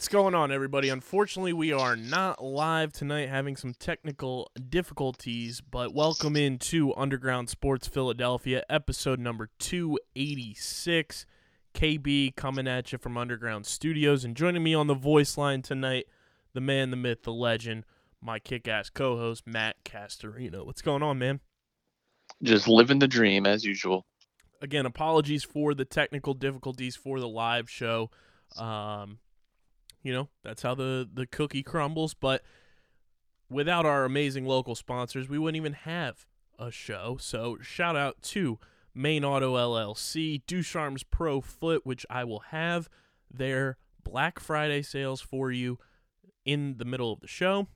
What's going on, everybody? Unfortunately, we are not live tonight, having some technical difficulties, but welcome into Underground Sports Philadelphia, episode number 286. KB coming at you from Underground Studios, and joining me on the voice line tonight, the man, the myth, the legend, my kick ass co host, Matt Castorino. What's going on, man? just living the dream as usual. again, apologies for the technical difficulties for the live show. Um, you know, that's how the the cookie crumbles. But without our amazing local sponsors, we wouldn't even have a show. So shout out to Main Auto LLC, Ducharme's Pro Foot, which I will have their Black Friday sales for you in the middle of the show.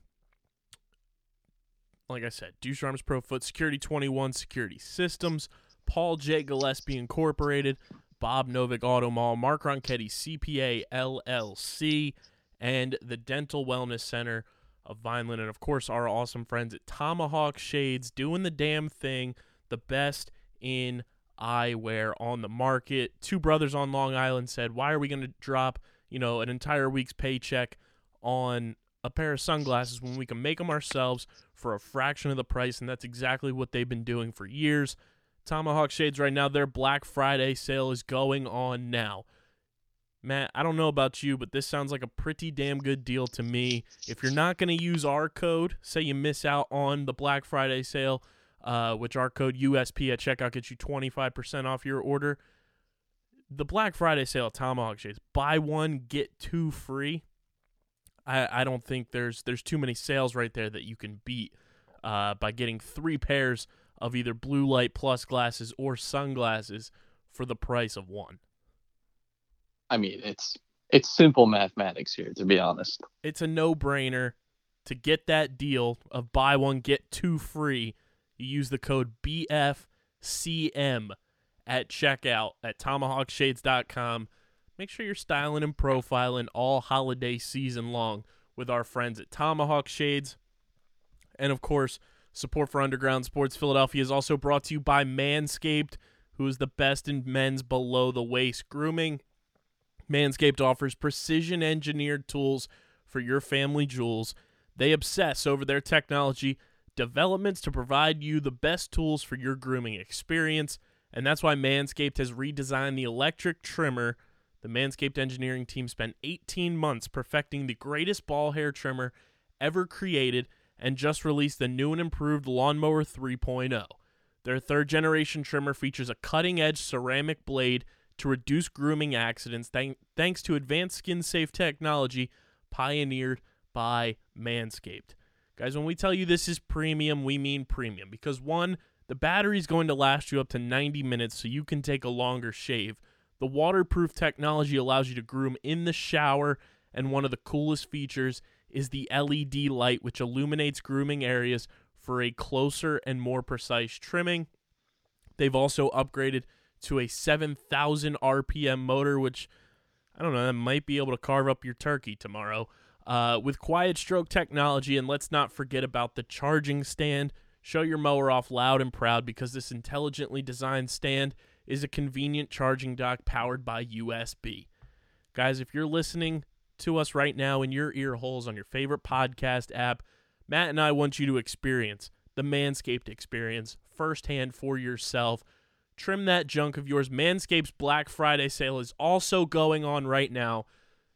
Like I said, Ducharme's Pro Foot, Security 21 Security Systems, Paul J. Gillespie Incorporated, Bob Novick Auto Mall, Mark Ronchetti CPA LLC, and the Dental Wellness Center of Vineland. And of course, our awesome friends at Tomahawk Shades doing the damn thing, the best in eyewear on the market. Two brothers on Long Island said, Why are we going to drop, you know, an entire week's paycheck on a pair of sunglasses when we can make them ourselves for a fraction of the price? And that's exactly what they've been doing for years. Tomahawk Shades right now, their Black Friday sale is going on now. Matt, I don't know about you, but this sounds like a pretty damn good deal to me. If you're not going to use our code, say you miss out on the Black Friday sale, uh, which our code USP at checkout gets you 25% off your order. The Black Friday sale at Tomahawk Shades, buy one, get two free. I, I don't think there's there's too many sales right there that you can beat uh, by getting three pairs of either blue light plus glasses or sunglasses for the price of one. I mean, it's it's simple mathematics here, to be honest. It's a no-brainer to get that deal of buy one get two free. You use the code BFCM at checkout at tomahawkshades.com. Make sure you're styling and profiling all holiday season long with our friends at Tomahawk Shades. And of course, support for Underground Sports Philadelphia is also brought to you by Manscaped, who is the best in men's below the waist grooming. Manscaped offers precision engineered tools for your family jewels. They obsess over their technology developments to provide you the best tools for your grooming experience. And that's why Manscaped has redesigned the electric trimmer. The Manscaped engineering team spent 18 months perfecting the greatest ball hair trimmer ever created and just released the new and improved Lawnmower 3.0. Their third generation trimmer features a cutting edge ceramic blade to reduce grooming accidents thank- thanks to advanced skin safe technology pioneered by Manscaped. Guys, when we tell you this is premium, we mean premium because one, the battery is going to last you up to 90 minutes so you can take a longer shave. The waterproof technology allows you to groom in the shower, and one of the coolest features is the LED light, which illuminates grooming areas for a closer and more precise trimming. They've also upgraded to a 7,000 RPM motor, which I don't know, that might be able to carve up your turkey tomorrow. Uh, with quiet stroke technology, and let's not forget about the charging stand. Show your mower off loud and proud because this intelligently designed stand is a convenient charging dock powered by USB. Guys, if you're listening to us right now in your ear holes on your favorite podcast app, Matt and I want you to experience the Manscaped experience firsthand for yourself. Trim that junk of yours. Manscaped's Black Friday sale is also going on right now.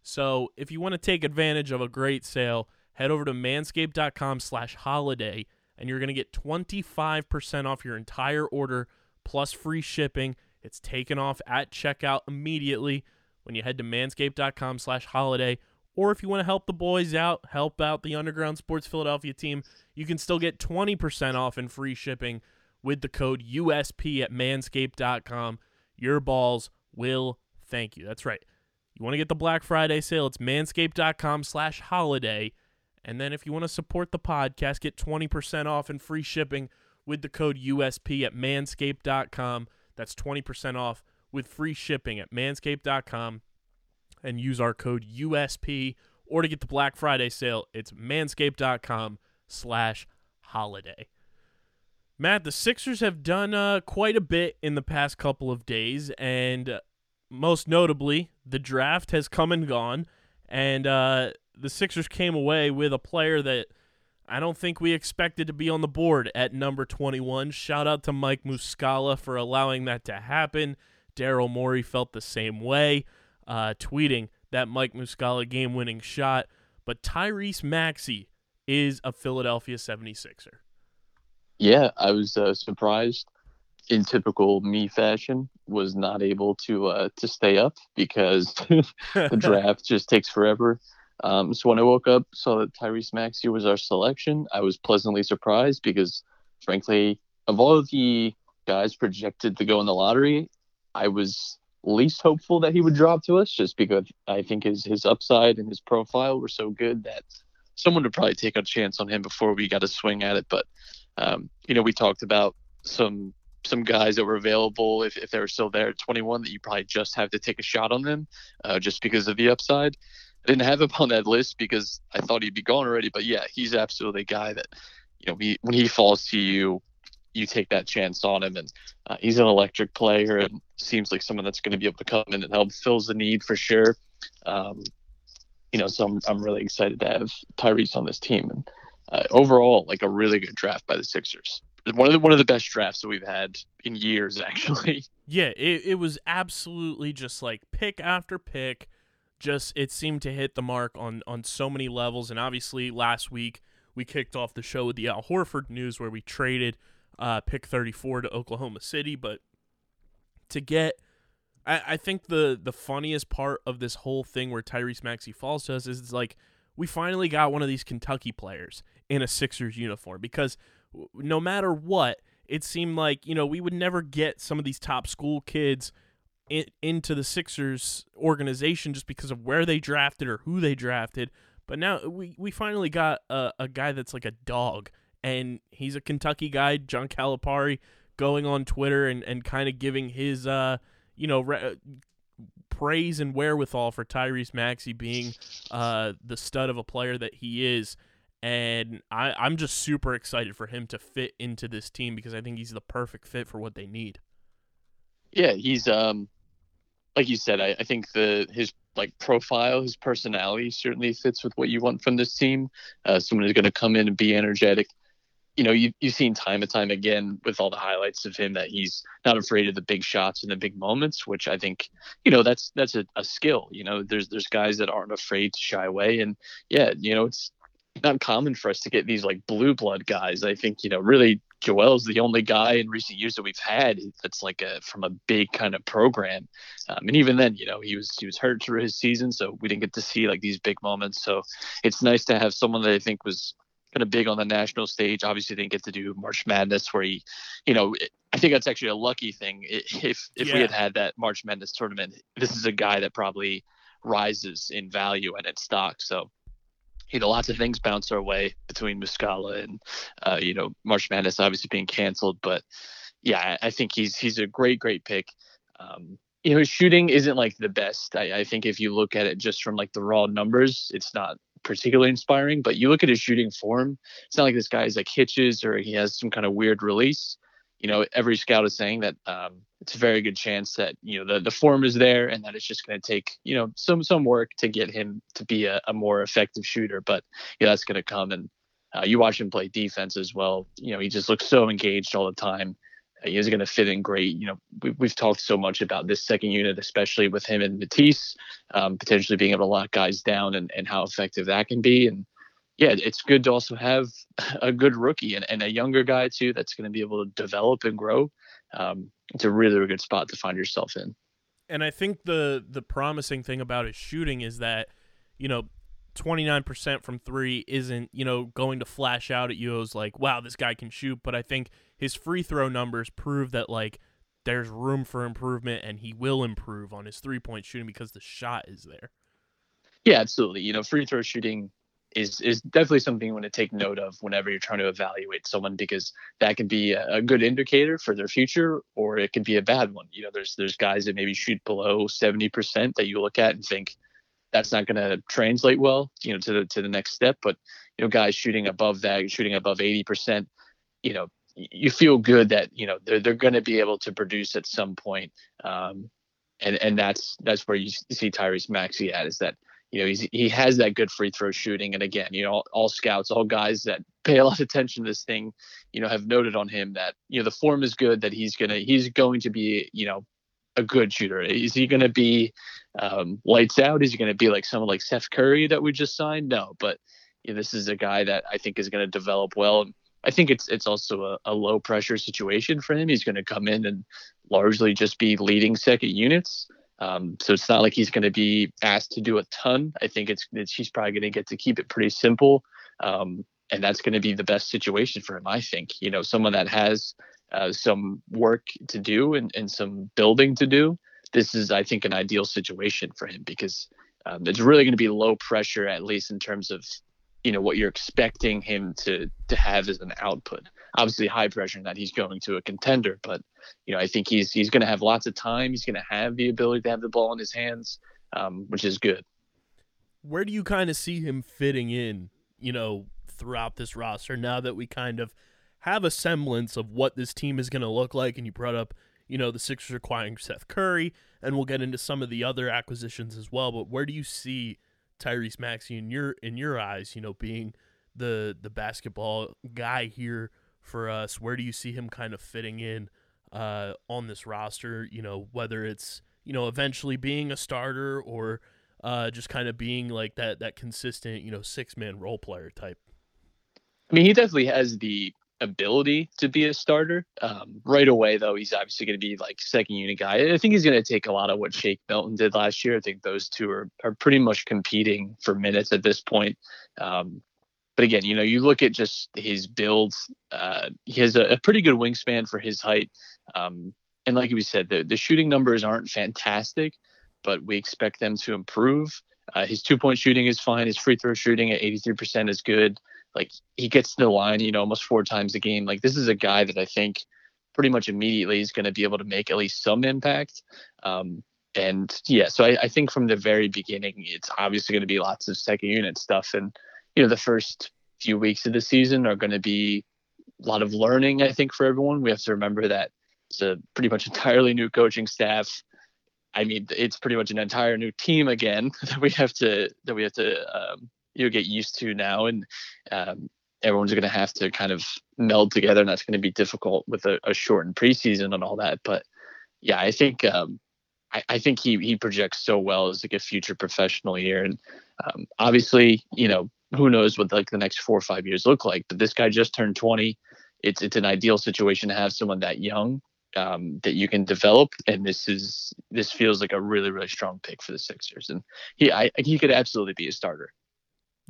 So if you want to take advantage of a great sale, head over to manscaped.com slash holiday and you're going to get 25% off your entire order plus free shipping. It's taken off at checkout immediately when you head to manscaped.com slash holiday Or if you want to help the boys out, help out the Underground Sports Philadelphia team, you can still get 20% off and free shipping with the code USP at manscaped.com. Your balls will thank you. That's right. You want to get the Black Friday sale, it's manscaped.com slash holiday. And then if you want to support the podcast, get 20% off and free shipping with the code USP at manscaped.com. That's 20% off with free shipping at manscaped.com and use our code USP. Or to get the Black Friday sale, it's manscaped.com slash holiday. Matt, the Sixers have done uh, quite a bit in the past couple of days, and uh, most notably, the draft has come and gone, and uh, the Sixers came away with a player that I don't think we expected to be on the board at number 21. Shout out to Mike Muscala for allowing that to happen. Daryl Morey felt the same way, uh, tweeting that Mike Muscala game winning shot. But Tyrese Maxey is a Philadelphia 76er. Yeah, I was uh, surprised. In typical me fashion, was not able to uh, to stay up because the draft just takes forever. Um, so when I woke up, saw that Tyrese Maxey was our selection. I was pleasantly surprised because, frankly, of all of the guys projected to go in the lottery, I was least hopeful that he would drop to us, just because I think his his upside and his profile were so good that someone would probably take a chance on him before we got a swing at it. But um, you know, we talked about some some guys that were available if, if they were still there at 21 that you probably just have to take a shot on them uh, just because of the upside. I didn't have him on that list because I thought he'd be gone already. But yeah, he's absolutely a guy that, you know, he, when he falls to you, you take that chance on him. And uh, he's an electric player and seems like someone that's going to be able to come in and help fills the need for sure. Um, you know, so I'm, I'm really excited to have Tyrese on this team. And uh, overall, like a really good draft by the Sixers. One of the one of the best drafts that we've had in years, actually. Yeah, it, it was absolutely just like pick after pick. Just it seemed to hit the mark on on so many levels. And obviously, last week we kicked off the show with the Al Horford news where we traded uh, pick 34 to Oklahoma City. But to get, I, I think the the funniest part of this whole thing where Tyrese Maxey falls to us is it's like we finally got one of these Kentucky players in a Sixers uniform because no matter what, it seemed like you know we would never get some of these top school kids in, into the Sixers organization just because of where they drafted or who they drafted. But now we, we finally got a, a guy that's like a dog, and he's a Kentucky guy, John Calipari, going on Twitter and, and kind of giving his uh you know re- praise and wherewithal for Tyrese Maxey being uh the stud of a player that he is. And I, I'm just super excited for him to fit into this team because I think he's the perfect fit for what they need. Yeah, he's um, like you said. I, I think the his like profile, his personality certainly fits with what you want from this team. Uh, someone who's going to come in and be energetic. You know, you, you've seen time and time again with all the highlights of him that he's not afraid of the big shots and the big moments, which I think, you know, that's that's a, a skill. You know, there's there's guys that aren't afraid to shy away, and yeah, you know, it's not common for us to get these like blue blood guys. I think you know, really, Joel's the only guy in recent years that we've had that's like a from a big kind of program. Um, and even then, you know, he was he was hurt through his season, so we didn't get to see like these big moments. So it's nice to have someone that I think was kind of big on the national stage. Obviously, didn't get to do March Madness, where he, you know, I think that's actually a lucky thing. If if we had had that March Madness tournament, this is a guy that probably rises in value and in stock. So you know, lots of things bounce our way between Muscala and, uh, you know, March Madness obviously being canceled. But yeah, I, I think he's he's a great, great pick. Um, you know, his shooting isn't like the best. I, I think if you look at it just from like the raw numbers, it's not particularly inspiring. But you look at his shooting form, it's not like this guy's like hitches or he has some kind of weird release. You know, every scout is saying that um, it's a very good chance that you know the, the form is there and that it's just going to take you know some some work to get him to be a, a more effective shooter. But yeah, that's going to come. And uh, you watch him play defense as well. You know, he just looks so engaged all the time. He's going to fit in great. You know, we, we've talked so much about this second unit, especially with him and Matisse, um, potentially being able to lock guys down and, and how effective that can be. And yeah, it's good to also have a good rookie and, and a younger guy too that's going to be able to develop and grow. Um, it's a really, really good spot to find yourself in. and I think the the promising thing about his shooting is that, you know, 29% from three isn't, you know, going to flash out at you as like, wow, this guy can shoot. But I think his free throw numbers prove that, like, there's room for improvement and he will improve on his three point shooting because the shot is there. Yeah, absolutely. You know, free throw shooting is is definitely something you want to take note of whenever you're trying to evaluate someone because that can be a, good indicator for their future or it can be a bad one. You know, there's there's guys that maybe shoot below 70% that you look at and think that's not going to translate well, you know, to the to the next step, but you know, guys shooting above that, shooting above 80%, you know, you feel good that, you know, they're they're going to be able to produce at some point. Um and and that's that's where you see Tyrese Maxey at is that you know he's he has that good free throw shooting and again you know all, all scouts all guys that pay a lot of attention to this thing you know have noted on him that you know the form is good that he's gonna he's going to be you know a good shooter is he gonna be um, lights out is he gonna be like someone like Seth Curry that we just signed no but you know, this is a guy that I think is gonna develop well I think it's it's also a, a low pressure situation for him he's gonna come in and largely just be leading second units um, so it's not like he's going to be asked to do a ton. I think it's, it's he's probably going to get to keep it pretty simple, um, and that's going to be the best situation for him. I think you know someone that has uh, some work to do and, and some building to do. This is I think an ideal situation for him because um, it's really going to be low pressure at least in terms of you know what you're expecting him to to have as an output. Obviously high pressure in that he's going to a contender, but you know, I think he's he's going to have lots of time. He's going to have the ability to have the ball in his hands, um, which is good. Where do you kind of see him fitting in, you know, throughout this roster now that we kind of have a semblance of what this team is going to look like? And you brought up, you know, the Sixers acquiring Seth Curry, and we'll get into some of the other acquisitions as well. But where do you see Tyrese Maxey in your in your eyes? You know, being the the basketball guy here for us. Where do you see him kind of fitting in uh, on this roster? You know, whether it's you know eventually being a starter or uh, just kind of being like that that consistent you know six man role player type. I mean, he definitely has the ability to be a starter. Um, right away, though, he's obviously going to be like second unit guy. I think he's going to take a lot of what Shake Milton did last year. I think those two are are pretty much competing for minutes at this point. Um, but again, you know, you look at just his builds. Uh, he has a, a pretty good wingspan for his height. Um, and like we said, the, the shooting numbers aren't fantastic, but we expect them to improve. Uh, his two point shooting is fine. His free throw shooting at 83% is good. Like he gets to the line, you know, almost four times a game. Like this is a guy that I think pretty much immediately is going to be able to make at least some impact. Um, and yeah, so I, I think from the very beginning, it's obviously going to be lots of second unit stuff. And, you know, the first few weeks of the season are going to be a lot of learning, I think, for everyone. We have to remember that it's a pretty much entirely new coaching staff. I mean, it's pretty much an entire new team again that we have to that we have to um, you know get used to now, and um, everyone's going to have to kind of meld together, and that's going to be difficult with a, a shortened preseason and all that. But yeah, I think um, I, I think he he projects so well as like a future professional here, and um, obviously, you know, who knows what like the next four or five years look like. But this guy just turned 20. It's it's an ideal situation to have someone that young um, that you can develop, and this is this feels like a really really strong pick for the Sixers, and he I, he could absolutely be a starter.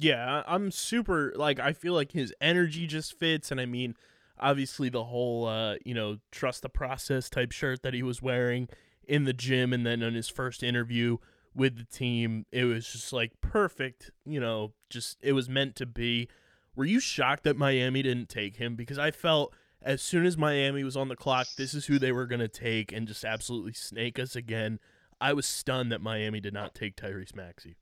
Yeah, I'm super like I feel like his energy just fits and I mean obviously the whole uh, you know, trust the process type shirt that he was wearing in the gym and then on his first interview with the team, it was just like perfect, you know, just it was meant to be. Were you shocked that Miami didn't take him because I felt as soon as Miami was on the clock, this is who they were going to take and just absolutely snake us again. I was stunned that Miami did not take Tyrese Maxey.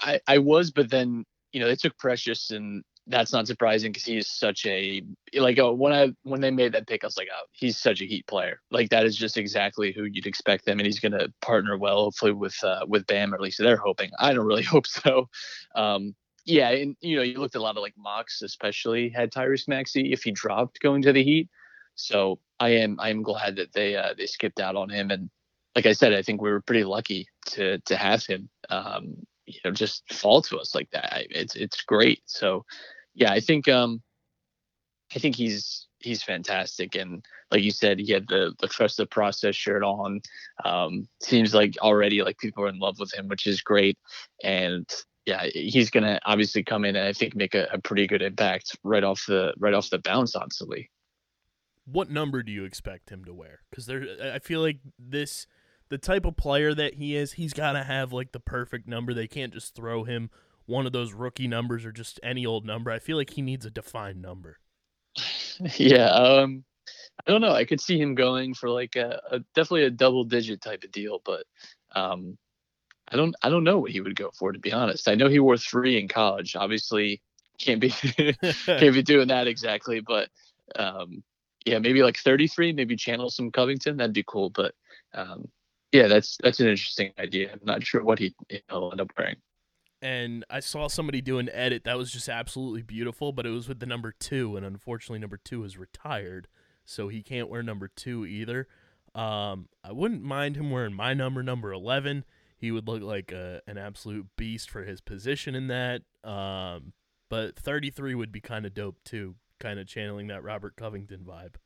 I I was, but then you know they took Precious, and that's not surprising because he is such a like oh, when I when they made that pick, I was like, oh, he's such a Heat player. Like that is just exactly who you'd expect them, and he's going to partner well, hopefully with uh, with Bam, or at least they're hoping. I don't really hope so. Um, yeah, and you know you looked a lot of like mocks, especially had Tyrese Maxey if he dropped going to the Heat. So I am I am glad that they uh, they skipped out on him, and like I said, I think we were pretty lucky to to have him. Um, you know, just fall to us like that. It's it's great. So yeah, I think um I think he's he's fantastic and like you said, he had the the trust the process shirt on. Um seems like already like people are in love with him, which is great. And yeah, he's gonna obviously come in and I think make a, a pretty good impact right off the right off the bounce on. What number do you expect him to wear? Because there, I feel like this, the type of player that he is, he's got to have like the perfect number. They can't just throw him one of those rookie numbers or just any old number. I feel like he needs a defined number. yeah, um, I don't know. I could see him going for like a, a definitely a double digit type of deal, but um, I don't I don't know what he would go for to be honest. I know he wore three in college. Obviously, can't be can't be doing that exactly, but um, yeah, maybe like 33, maybe channel some Covington. That'd be cool. But um, yeah, that's that's an interesting idea. I'm not sure what he, he'll end up wearing. and I saw somebody do an edit that was just absolutely beautiful, but it was with the number two, and unfortunately, number two is retired, so he can't wear number two either. Um, I wouldn't mind him wearing my number, number eleven. He would look like a, an absolute beast for his position in that. Um, but thirty three would be kind of dope too, kind of channeling that Robert Covington vibe.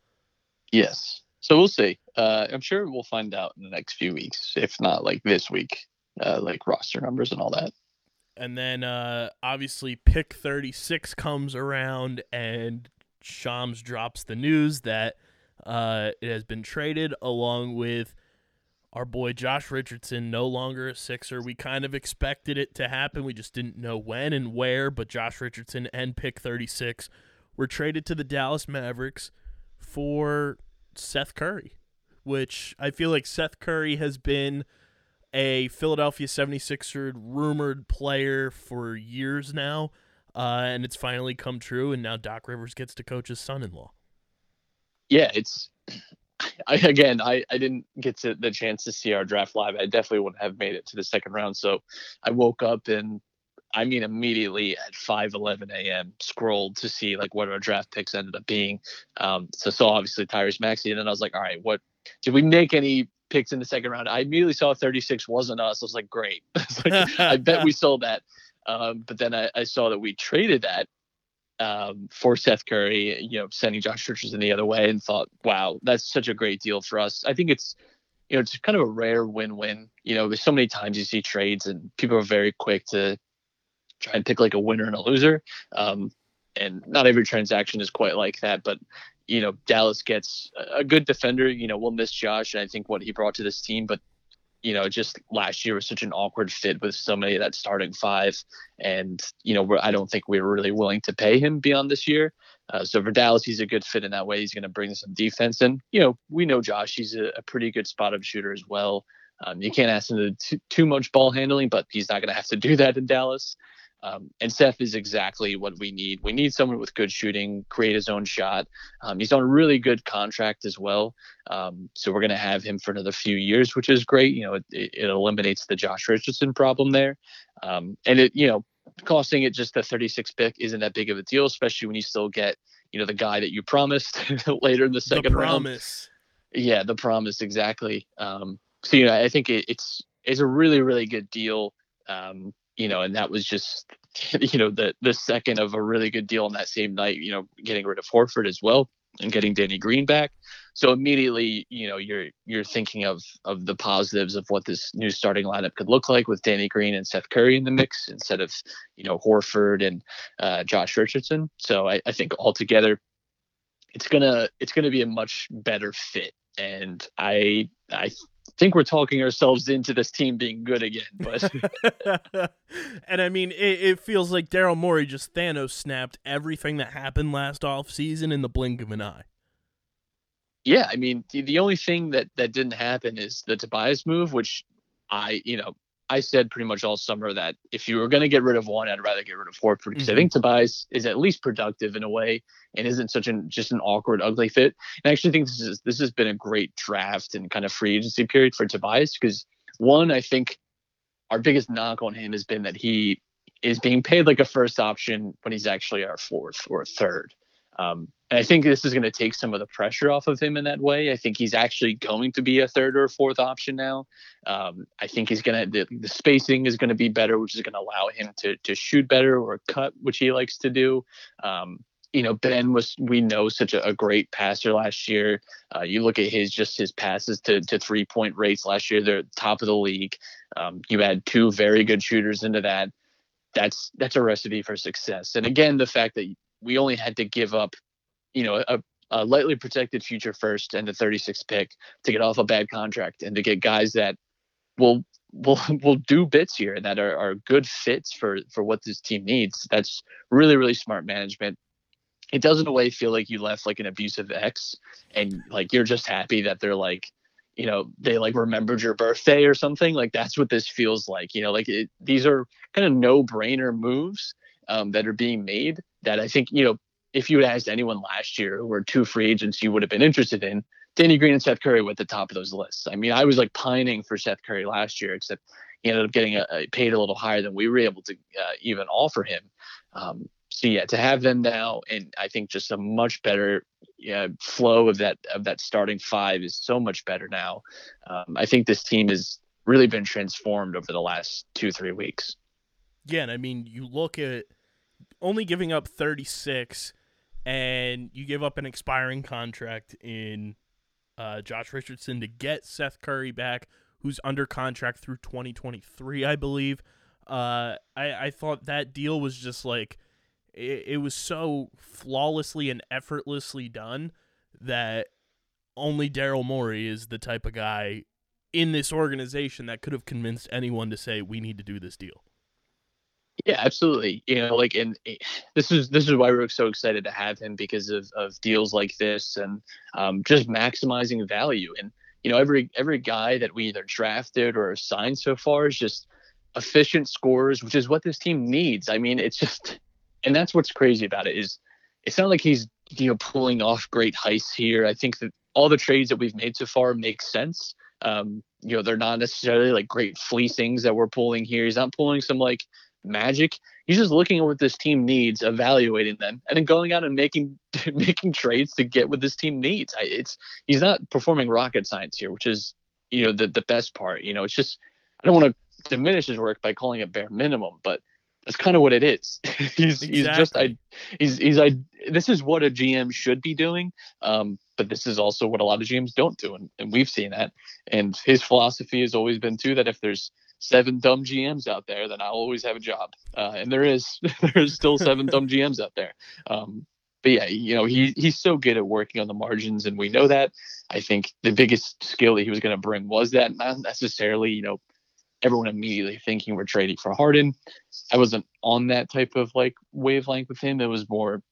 Yes. So we'll see. Uh, I'm sure we'll find out in the next few weeks, if not like this week, uh, like roster numbers and all that. And then uh, obviously pick 36 comes around and Shams drops the news that uh, it has been traded along with our boy Josh Richardson, no longer a Sixer. We kind of expected it to happen. We just didn't know when and where, but Josh Richardson and pick 36 were traded to the Dallas Mavericks for Seth Curry, which I feel like Seth Curry has been a Philadelphia 76er rumored player for years now, uh, and it's finally come true. And now Doc Rivers gets to coach his son-in-law. Yeah, it's I, again, I, I didn't get to the chance to see our draft live. I definitely would have made it to the second round. So I woke up and I mean immediately at 5 11 a.m. scrolled to see like what our draft picks ended up being. Um, so saw obviously Tyrese Maxey, and then I was like, all right, what did we make any picks in the second round? I immediately saw 36 wasn't us. I was like, great. I bet we sold that. Um, but then I, I saw that we traded that um, for Seth Curry, you know, sending Josh Richardson the other way and thought, wow, that's such a great deal for us. I think it's, you know, it's kind of a rare win-win. You know, there's so many times you see trades and people are very quick to try and pick like a winner and a loser. Um, and not every transaction is quite like that, but you know, Dallas gets a good defender. You know, we'll miss Josh and I think what he brought to this team, but you know, just last year was such an awkward fit with so many of that starting five, and you know, I don't think we were really willing to pay him beyond this year. Uh, so for Dallas, he's a good fit in that way. He's going to bring some defense, and you know, we know Josh. He's a, a pretty good spot up shooter as well. Um, you can't ask him to too, too much ball handling, but he's not going to have to do that in Dallas. Um, and Seth is exactly what we need. We need someone with good shooting, create his own shot. Um, he's on a really good contract as well. Um, so we're going to have him for another few years, which is great. You know, it, it, eliminates the Josh Richardson problem there. Um, and it, you know, costing it just the 36 pick isn't that big of a deal, especially when you still get, you know, the guy that you promised later in the second the round. promise. Yeah, the promise exactly. Um, so you know, I think it, it's it's a really really good deal. Um, you know, and that was just you know the the second of a really good deal on that same night. You know, getting rid of Horford as well and getting Danny Green back. So immediately, you know, you're you're thinking of of the positives of what this new starting lineup could look like with Danny Green and Seth Curry in the mix instead of you know Horford and uh, Josh Richardson. So I, I think altogether, it's gonna it's gonna be a much better fit. And I I think we're talking ourselves into this team being good again. But and I mean, it, it feels like Daryl Morey just Thanos snapped everything that happened last off season in the blink of an eye. yeah, I mean, the, the only thing that that didn't happen is the Tobias move, which I, you know, I said pretty much all summer that if you were going to get rid of one, I'd rather get rid of Horford because I Mhm. think Tobias is at least productive in a way and isn't such an just an awkward, ugly fit. And I actually think this is this has been a great draft and kind of free agency period for Tobias because one, I think our biggest knock on him has been that he is being paid like a first option when he's actually our fourth or third. Um, and I think this is going to take some of the pressure off of him in that way. I think he's actually going to be a third or fourth option now. Um, I think he's going to, the, the spacing is going to be better, which is going to allow him to, to shoot better or cut, which he likes to do. Um, you know, Ben was, we know, such a, a great passer last year. Uh, you look at his, just his passes to, to three point rates last year, they're top of the league. Um, you add two very good shooters into that. that's that's a recipe for success. And again, the fact that we only had to give up, you know, a, a lightly protected future first and the 36th pick to get off a bad contract and to get guys that will will will do bits here that are, are good fits for for what this team needs. That's really really smart management. It does in a way feel like you left like an abusive ex and like you're just happy that they're like you know they like remembered your birthday or something like that's what this feels like you know like it, these are kind of no brainer moves um, that are being made that i think you know if you had asked anyone last year who were two free agents you would have been interested in danny green and seth curry were at the top of those lists i mean i was like pining for seth curry last year except he ended up getting a, a paid a little higher than we were able to uh, even offer him um, so yeah to have them now and i think just a much better yeah, flow of that of that starting five is so much better now. Um, I think this team has really been transformed over the last two three weeks. Yeah, and I mean, you look at only giving up 36 and you give up an expiring contract in uh, Josh Richardson to get Seth Curry back, who's under contract through 2023, I believe. Uh, I, I thought that deal was just like, it, it was so flawlessly and effortlessly done that only Daryl Morey is the type of guy in this organization that could have convinced anyone to say, we need to do this deal. Yeah, absolutely. You know, like, and eh, this is this is why we're so excited to have him because of of deals like this and um, just maximizing value. And you know, every every guy that we either drafted or signed so far is just efficient scorers, which is what this team needs. I mean, it's just, and that's what's crazy about it is, it's not like he's you know pulling off great heists here. I think that all the trades that we've made so far make sense. Um, you know, they're not necessarily like great fleecings that we're pulling here. He's not pulling some like magic. He's just looking at what this team needs, evaluating them, and then going out and making making trades to get what this team needs. I, it's he's not performing rocket science here, which is you know the the best part. You know, it's just I don't want to diminish his work by calling it bare minimum, but that's kind of what it is. he's he's just I he's he's I this is what a GM should be doing. Um, but this is also what a lot of GMs don't do, and, and we've seen that. And his philosophy has always been too that if there's seven dumb GMs out there, then I'll always have a job. Uh, and there is there is still seven dumb GMs out there. Um, but yeah, you know, he he's so good at working on the margins, and we know that. I think the biggest skill that he was going to bring was that, not necessarily, you know, everyone immediately thinking we're trading for Harden. I wasn't on that type of like wavelength with him. It was more,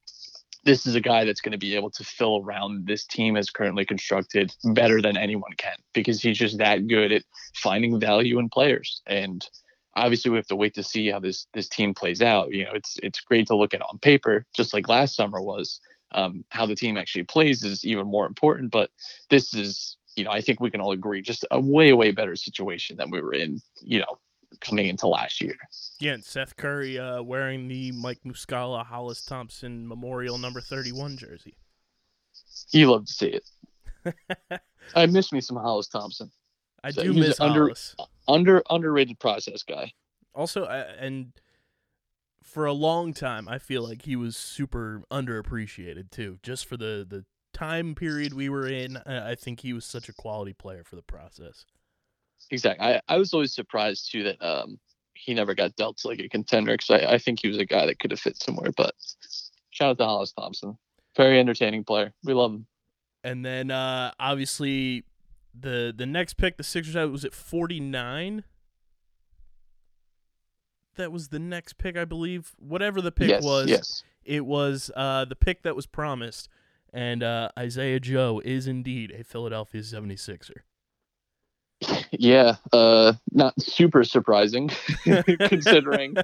this is a guy that's going to be able to fill around this team as currently constructed better than anyone can because he's just that good at finding value in players. And obviously we have to wait to see how this this team plays out. You know, it's it's great to look at on paper, just like last summer was. Um, how the team actually plays is even more important. But this is, you know, I think we can all agree, just a way way better situation than we were in. You know, coming into last year. Yeah, and Seth Curry uh, wearing the Mike Muscala Hollis Thompson Memorial number 31 jersey. You love to see it. I miss me some Hollis Thompson. I So do miss under- Hollis. Under underrated process guy. Also, uh, and for a long time, I feel like he was super underappreciated too, just for the the time period we were in. I think he was such a quality player for the process. Exactly. I, I was always surprised too that um he never got dealt to like a contender because I, I think he was a guy that could have fit somewhere. But shout out to Hollis Thompson. Very entertaining player. We love him. And then uh, obviously the the next pick the Sixers had was at 49. That was the next pick, I believe. Whatever the pick yes, was, yes. it was uh, the pick that was promised. And uh, Isaiah Joe is indeed a Philadelphia 76er. Yeah, uh, not super surprising considering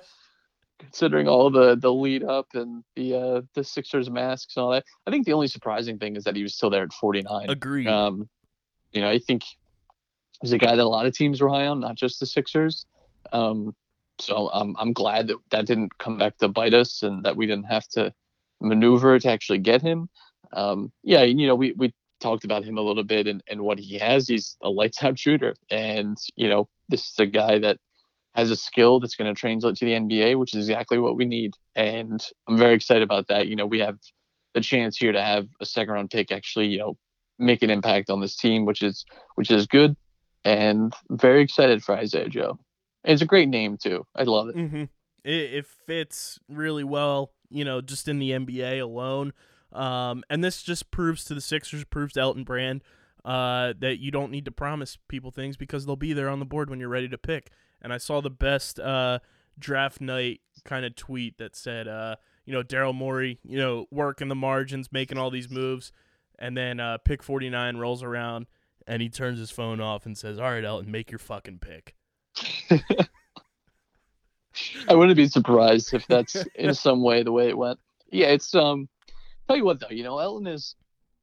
considering all the the lead up and the uh, the Sixers masks and all that. I think the only surprising thing is that he was still there at 49. Agreed. Um, you know, I think he's a guy that a lot of teams were high on, not just the Sixers. Um, so I'm I'm glad that that didn't come back to bite us and that we didn't have to maneuver to actually get him. Um, yeah, you know, we we talked about him a little bit and, and what he has. He's a lights out shooter, and you know, this is a guy that has a skill that's going to translate to the NBA, which is exactly what we need. And I'm very excited about that. You know, we have the chance here to have a second round pick actually, you know, make an impact on this team, which is which is good. And very excited for Isaiah Joe. And it's a great name too. I love it. Mm-hmm. It, it fits really well, you know, just in the NBA alone. Um, and this just proves to the Sixers, proves to Elton Brand, uh, that you don't need to promise people things because they'll be there on the board when you're ready to pick. And I saw the best uh, draft night kind of tweet that said, uh, you know, Daryl Morey, you know, working the margins, making all these moves, and then uh, pick 49 rolls around and he turns his phone off and says, "All right, Elton, make your fucking pick." I wouldn't be surprised if that's in some way the way it went. Yeah, it's um. Tell you what though, you know, Elton has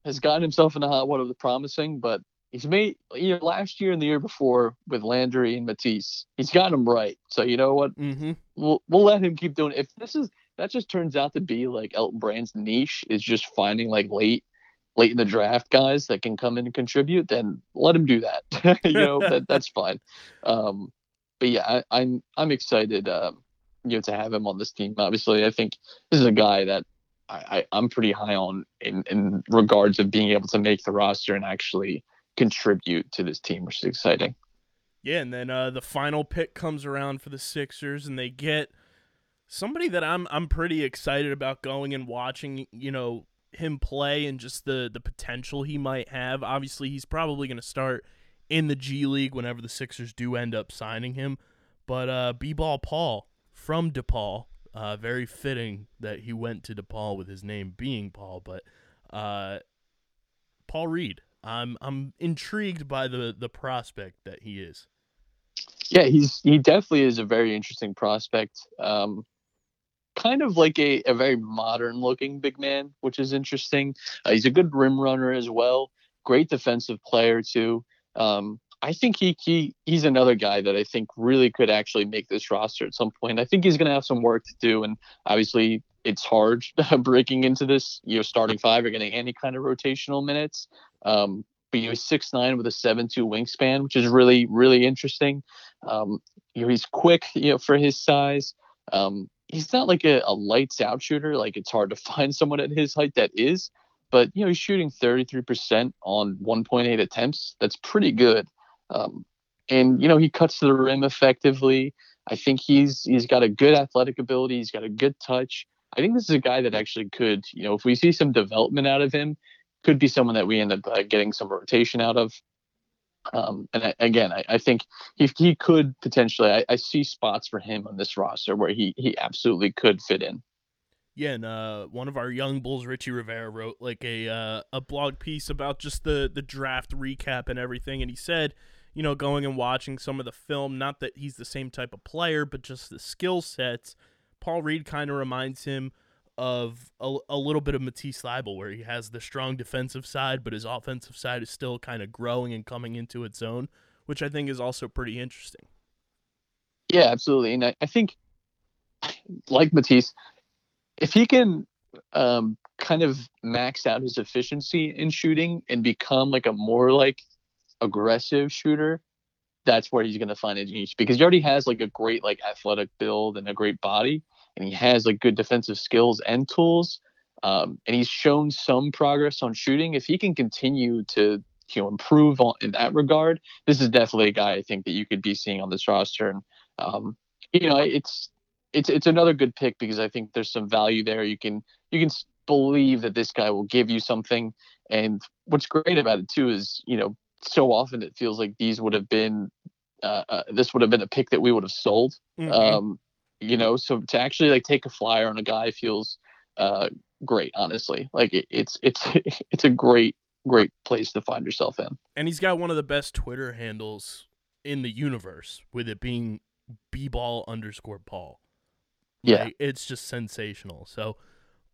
has gotten himself in a hot water with promising, but he's made you know last year and the year before with Landry and Matisse, he's gotten them right. So you know what, Mm-hmm. we'll we'll let him keep doing. It. If this is that just turns out to be like Elton Brand's niche is just finding like late late in the draft guys that can come in and contribute, then let him do that. you know that that's fine. Um, but yeah, I, I'm I'm excited. Um, you know, to have him on this team. Obviously, I think this is a guy that I, I'm pretty high on in in regards of being able to make the roster and actually contribute to this team, which is exciting. Yeah, and then uh, the final pick comes around for the Sixers, and they get somebody that I'm I'm pretty excited about going and watching. You know him play and just the the potential he might have. Obviously, he's probably going to start in the G League whenever the Sixers do end up signing him. But uh, B-ball Paul from DePaul, uh, very fitting that he went to DePaul with his name being Paul. But uh, Paul Reed, I'm I'm intrigued by the the prospect that he is. Yeah, he's he definitely is a very interesting prospect. Um, kind of like a, a very modern looking big man, which is interesting. Uh, he's a good rim runner as well. Great defensive player too. Um, I think he, he he's another guy that I think really could actually make this roster at some point. I think he's going to have some work to do, and obviously it's hard breaking into this. You know, starting five or getting any kind of rotational minutes. Um, but you know, six nine with a seven two wingspan, which is really really interesting. Um, you know, he's quick, you know, for his size. Um, he's not like a, a lights out shooter. Like it's hard to find someone at his height that is. But you know, he's shooting 33% on 1.8 attempts. That's pretty good. Um, and you know, he cuts to the rim effectively. I think he's he's got a good athletic ability. He's got a good touch. I think this is a guy that actually could, you know, if we see some development out of him, could be someone that we end up uh, getting some rotation out of. Um, and I, again, I, I think he, he could potentially. I, I see spots for him on this roster where he he absolutely could fit in. Yeah, and uh, one of our young bulls, Richie Rivera, wrote like a uh, a blog piece about just the the draft recap and everything, and he said, you know, going and watching some of the film, not that he's the same type of player, but just the skill sets. Paul Reed kind of reminds him of a, a little bit of Matisse Thybulle, where he has the strong defensive side, but his offensive side is still kind of growing and coming into its own, which I think is also pretty interesting. Yeah, absolutely. And I, I think, like Matisse, if he can um, kind of max out his efficiency in shooting and become like a more like aggressive shooter, that's where he's going to find his niche because he already has like a great like athletic build and a great body, and he has like good defensive skills and tools. Um, and he's shown some progress on shooting. If he can continue to you know improve on in that regard, this is definitely a guy I think that you could be seeing on this roster. And um, you know, it's it's it's another good pick because I think there's some value there. You can you can believe that this guy will give you something. And what's great about it too is you know so often it feels like these would have been uh, uh, this would have been a pick that we would have sold. Mhm. Um, you know, so to actually like take a flyer on a guy feels uh, great. Honestly, like it, it's it's it's a great great place to find yourself in. and he's got one of the best Twitter handles in the universe, with it being bball underscore Paul. Yeah. Like, it's just sensational. So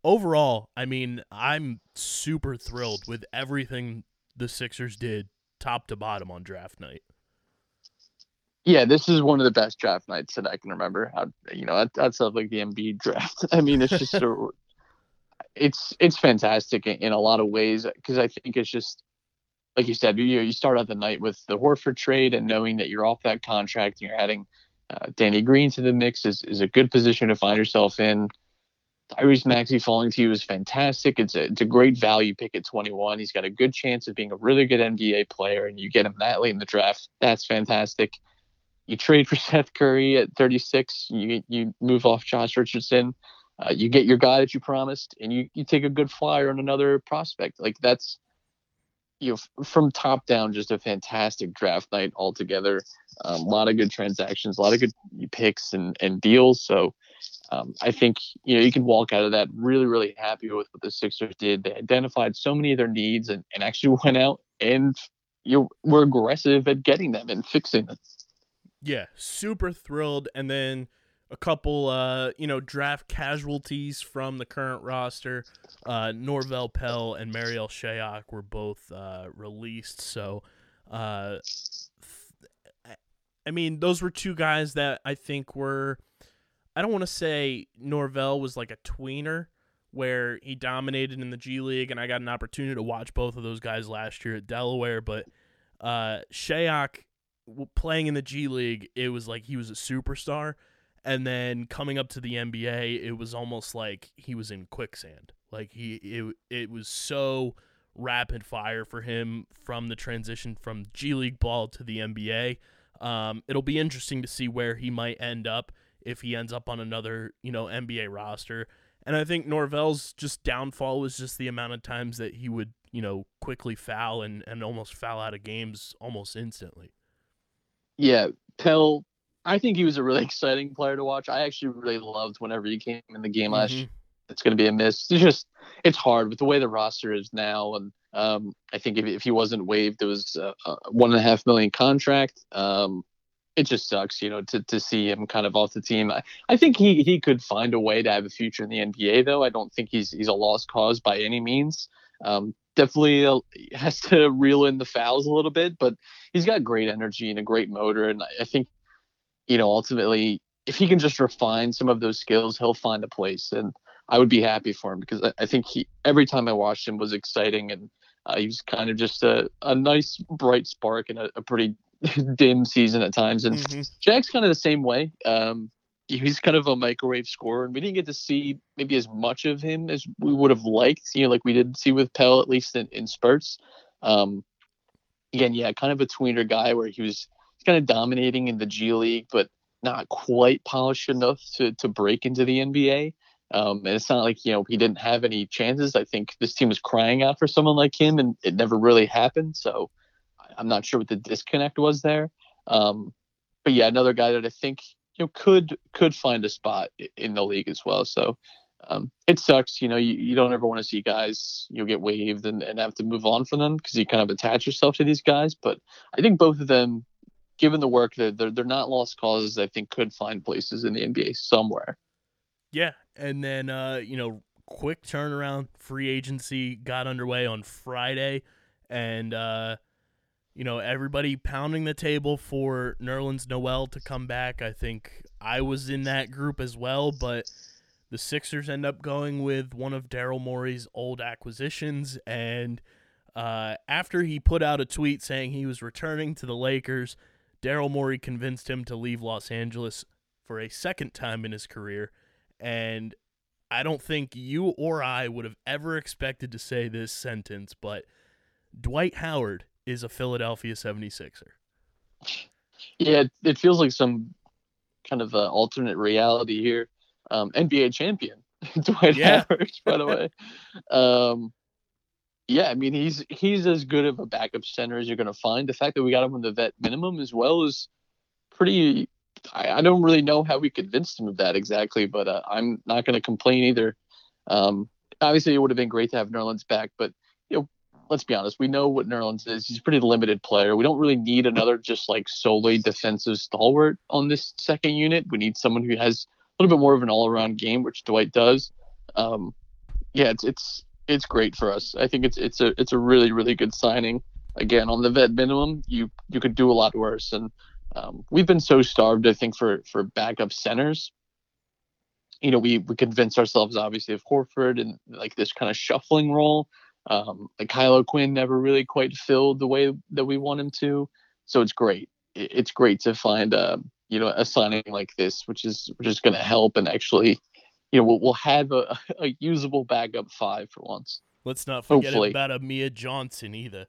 overall, I mean, I'm super thrilled with everything the Sixers did, top to bottom, on draft night. Yeah, this is one of the best draft nights that I can remember. I, you know, that, that's like the Embiid draft. I mean, it's just a, it's it's fantastic in, in a lot of ways because I think it's just like you said. You you start out the night with the Horford trade and knowing that you're off that contract and you're adding uh, Danny Green to the mix is is a good position to find yourself in. Tyrese Maxey falling to you is fantastic. It's a it's a great value pick at 21. He's got a good chance of being a really good NBA player, and you get him that late in the draft. That's fantastic you trade for Seth Curry at 36. You you move off Josh Richardson. Uh, you get your guy that you promised, and you you take a good flyer on another prospect. Like that's you know from top down, just a fantastic draft night altogether. Um, a lot of good transactions, a lot of good picks and and deals. So. Um, I think you know you can walk out of that really, really happy with what the Sixers did. They identified so many of their needs and, and actually went out and you were aggressive at getting them and fixing them. Yeah, super thrilled. And then a couple, uh, you know, draft casualties from the current roster. Uh, Norvel Pelle and Marial Shayok were both uh, released. So, uh, I mean, those were two guys that I think were. I don't want to say Norvel was like a tweener where he dominated in the G League, and I got an opportunity to watch both of those guys last year at Delaware. But uh, Shayok playing in the G League, it was like he was a superstar, and then coming up to the NBA, it was almost like he was in quicksand. Like he, it, it was so rapid fire for him from the transition from G League ball to the NBA. Um, it'll be interesting to see where he might end up if he ends up on another, you know, NBA roster. And I think Norvel's just downfall was just the amount of times that he would, you know, quickly foul and, and almost foul out of games almost instantly. Yeah, Pelle. I think he was a really exciting player to watch. I actually really loved whenever he came in the game last Mhm. year. It's going to be a miss. It's just it's hard with the way the roster is now, and um, I think if, if he wasn't waived, it was a, a one and a half million contract. Um, it just sucks, you know, to, to see him kind of off the team. I, I think he, he could find a way to have a future in the NBA, though. I don't think he's he's a lost cause by any means. Um, definitely uh, has to reel in the fouls a little bit, but he's got great energy and a great motor, and I, I think, you know, ultimately, if he can just refine some of those skills, he'll find a place, and I would be happy for him because I, I think he every time I watched him was exciting, and uh, he was kind of just a, a nice bright spark in a, a pretty dim season at times, and Mhm. Jack's kind of the same way. Um, he's kind of a microwave scorer, and we didn't get to see maybe as much of him as we would have liked. You know, like we did see with Pelle, at least in, in spurts. Um, again, yeah, kind of a tweener guy where he was kind of dominating in the G League, but not quite polished enough to to break into the NBA. Um, and it's not like you know he didn't have any chances. I think this team was crying out for someone like him, and it never really happened. So I'm not sure what the disconnect was there. Um, but yeah, another guy that I think you know could could find a spot in the league as well. So um, it sucks, you know, you, you don't ever want to see guys you know, get waived and, and have to move on from them because you kind of attach yourself to these guys. But I think both of them, given the work that they're they're not lost causes, I think could find places in the NBA somewhere. Yeah, and then uh, you know, quick turnaround. Free agency got underway on Friday, and uh, you know everybody pounding the table for Nerlens Noel to come back. I think I was in that group as well, but the Sixers end up going with one of Daryl Morey's old acquisitions, and uh, after he put out a tweet saying he was returning to the Lakers, Daryl Morey convinced him to leave Los Angeles for a second time in his career. And I don't think you or I would have ever expected to say this sentence, but Dwight Howard is a Philadelphia 76er. Yeah, it, feels like some kind of uh, alternate reality here. Um, NBA champion Dwight Yeah. Howard, by the way. Um, yeah, I mean he's he's as good of a backup center as you're going to find. The fact that we got him on the vet minimum as well is pretty. I, I don't really know how we convinced him of that exactly, but uh, I'm not going to complain either. Um, obviously, it would have been great to have Nerlens back, but let's be honest. We know what Nerlens is. He's a pretty limited player. We don't really need another just like solely defensive stalwart on this second unit. We need someone who has a little bit more of an all-around game, which Dwight does. Um, yeah, it's it's it's great for us. I think it's it's a it's a really really good signing. Again, on the vet minimum, you you could do a lot worse, and um, we've been so starved. I think for for backup centers. You know, we we convinced ourselves obviously of Horford and like this kind of shuffling role. Um, like Kyle O'Quinn never really quite filled the way that we want him to. So it's great. It's great to find uh, you know a signing like this, which is which is going to help and actually, you know, we'll, we'll have a, a usable backup five for once. Let's not forget Hopefully. about Amir Johnson either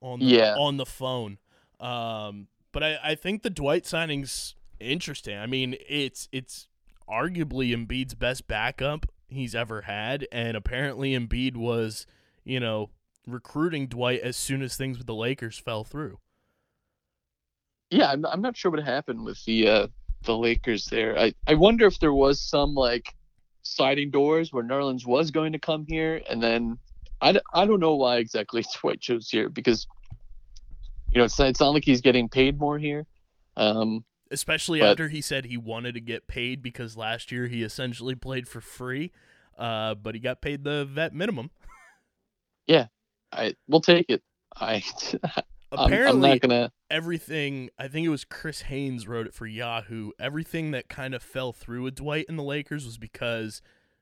on the, Yeah. on the phone. Um, But I, I think the Dwight signing's interesting. I mean, it's it's arguably Embiid's best backup he's ever had, and apparently Embiid was, you know, recruiting Dwight as soon as things with the Lakers fell through. Yeah, I'm, I'm not sure what happened with the uh, the Lakers there. I, I wonder if there was some like sliding doors where Nerlens was going to come here, and then I, d- I don't know why exactly Dwight chose here because you know it's it's not like he's getting paid more here. Um, Especially But- after he said he wanted to get paid because last year he essentially played for free, uh, but he got paid the vet minimum. I we'll take it. I I'm, I'm Apparently, not gonna. everything I think it was Chris Haynes wrote it for Yahoo. Everything that kind of fell through with Dwight and the Lakers was because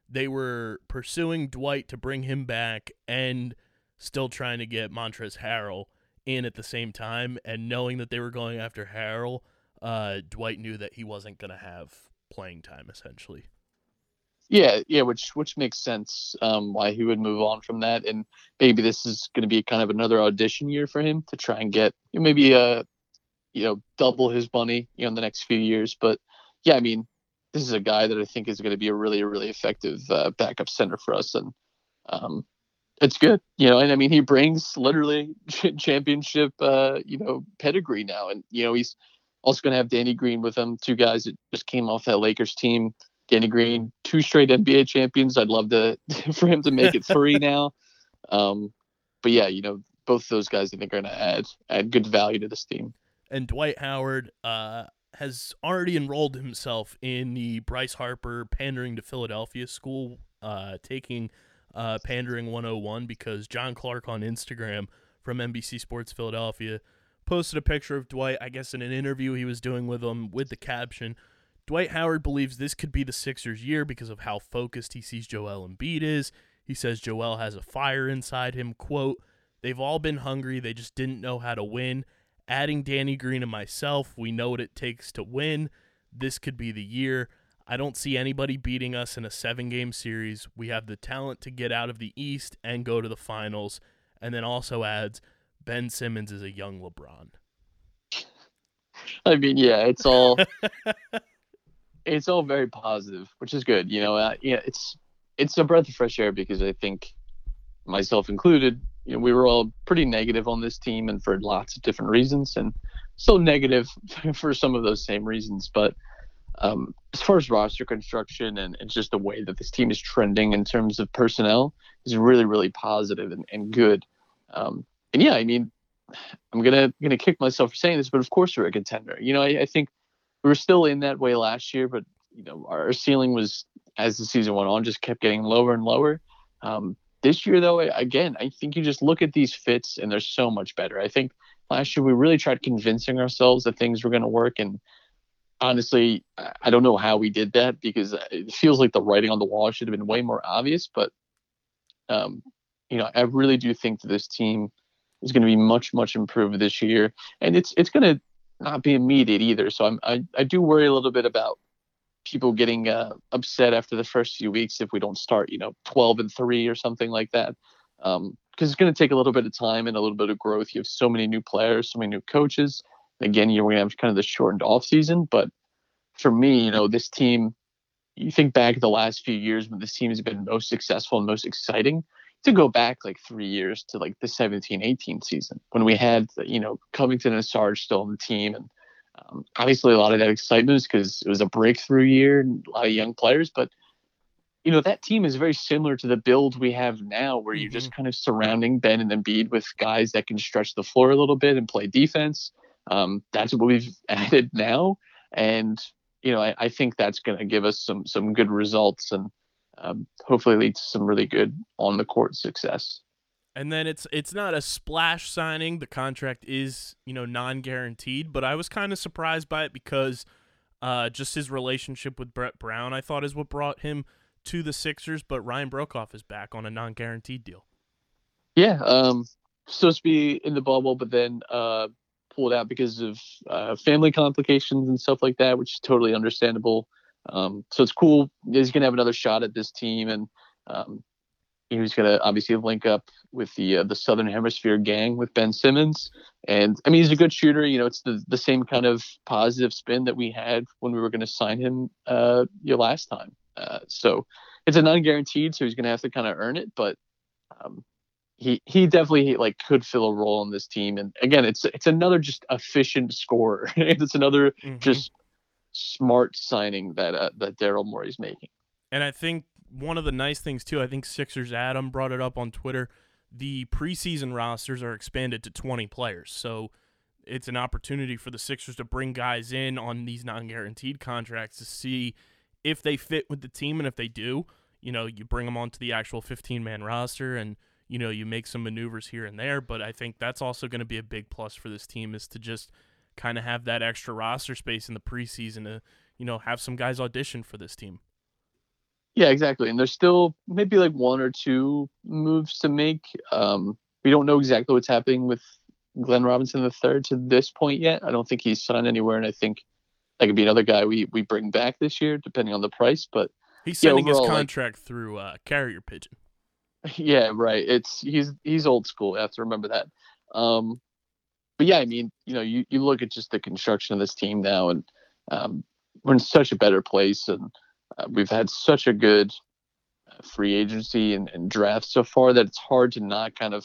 they were pursuing Dwight to bring him back and still trying to get Montrezl Harrell in at the same time. And knowing that they were going after Harrell, uh, Dwight knew that he wasn't going to have playing time essentially. Yeah, yeah, which which makes sense. Um, why he would move on from that, and maybe this is going to be kind of another audition year for him to try and get you know, maybe uh, you know, double his money, you know, in the next few years. But yeah, I mean, this is a guy that I think is going to be a really, really effective uh, backup center for us, and um, it's good, you know. And I mean, he brings literally championship, uh, you know, pedigree now, and you know, he's also going to have Danny Green with him, two guys that just came off that Lakers team. Danny Green, two straight NBA champions. I'd love to for him to make it three now. Um, but yeah, you know, both those guys I think are going to add add good value to this team. and Dwight Howard uh, has already enrolled himself in the Bryce Harper Pandering to Philadelphia School, uh, taking uh, Pandering 101 because John Clark on Instagram from NBC Sports Philadelphia posted a picture of Dwight, I guess in an interview he was doing with him, with the caption. Dwight Howard believes this could be the Sixers' year because of how focused he sees Joel Embiid is. He says Joel has a fire inside him. Quote, They've all been hungry. They just didn't know how to win. Adding Danny Green and myself, we know what it takes to win. This could be the year. I don't see anybody beating us in a seven game series. We have the talent to get out of the East and go to the finals. And then also adds Ben Simmons is a young LeBron. I mean, yeah, it's all it's all very positive, which is good. You know, uh, yeah, it's it's a breath of fresh air because I think myself included, you know, we were all pretty negative on this team and for lots of different reasons, and so negative for some of those same reasons. But um, as far as roster construction and, and just the way that this team is trending in terms of personnel is really, really positive and, and good. Um, and yeah, I mean, I'm gonna gonna kick myself for saying this, but of course we're a contender. You know, I, I think we were still in that way last year, but you know, our ceiling was as the season went on just kept getting lower and lower. Um, this year, though, again, I think you just look at these fits and they're so much better. I think last year we really tried convincing ourselves that things were going to work, and honestly, I don't know how we did that because it feels like the writing on the wall should have been way more obvious. But um, you know, I really do think that this team is going to be much, much improved this year, and it's it's going to not be immediate either. So I'm, I I do worry a little bit about people getting uh, upset after the first few weeks if we don't start, you know, 12 and three or something like that. Um, because it's going to take a little bit of time and a little bit of growth. You have so many new players, so many new coaches. Again, you're going to have kind of the shortened off season, but for me, you know, this team. You think back the last few years when this team has been most successful and most exciting to go back like three years to like the 17 18 season when we had you know covington and sarge still on the team and um, obviously a lot of that excitement is because it was a breakthrough year and a lot of young players but you know that team is very similar to the build we have now where you're just kind of surrounding ben and Embiid with guys that can stretch the floor a little bit and play defense. Um, that's what we've added now and you know i, I think that's going to give us some some good results and um, hopefully lead to some really good on the court success. And then it's it's not a splash signing. The contract is you know non guaranteed, but I was kind of surprised by it because uh, just his relationship with Brett Brown, I thought, is what brought him to the Sixers. But Ryan Broekhoff is back on a non guaranteed deal. Yeah, um, supposed to be in the bubble, but then uh, pulled out because of uh, family complications and stuff like that, which is totally understandable. Um, so it's cool. He's gonna have another shot at this team, and um, he was going to obviously link up with the uh, the Southern Hemisphere gang with Ben Simmons, and I mean he's a good shooter. You know, it's the the same kind of positive spin that we had when we were going to sign him uh, you know, last time. Uh, so it's a non-guaranteed, so he's going to have to kind of earn it, but. Um, he, he definitely like could fill a role on this team, and again, it's it's another just efficient scorer. it's another Mhm. just smart signing that uh, that Daryl Morey's making. And I think one of the nice things too, I think Sixers Adam brought it up on Twitter. The preseason rosters are expanded to 20 players, so it's an opportunity for the Sixers to bring guys in on these non-guaranteed contracts to see if they fit with the team, and if they do, you know, you bring them onto the actual 15-man roster, and you know, you make some maneuvers here and there. But I think that's also going to be a big plus for this team is to just kind of have that extra roster space in the preseason to, you know, have some guys audition for this team. Yeah, exactly. And there's still maybe like one or two moves to make. Um, we don't know exactly what's happening with Glenn Robinson III to this point yet. I don't think he's signed anywhere, and I think that could be another guy we we bring back this year, depending on the price. But He's Yeah, sending his overall, like- contract through uh, carrier pigeon. yeah, right. It's he's he's old school. I have to remember that. Um, but yeah, I mean, you know, you, you look at just the construction of this team now, and um, we're in such a better place, and uh, we've had such a good uh, free agency and, and draft so far that it's hard to not kind of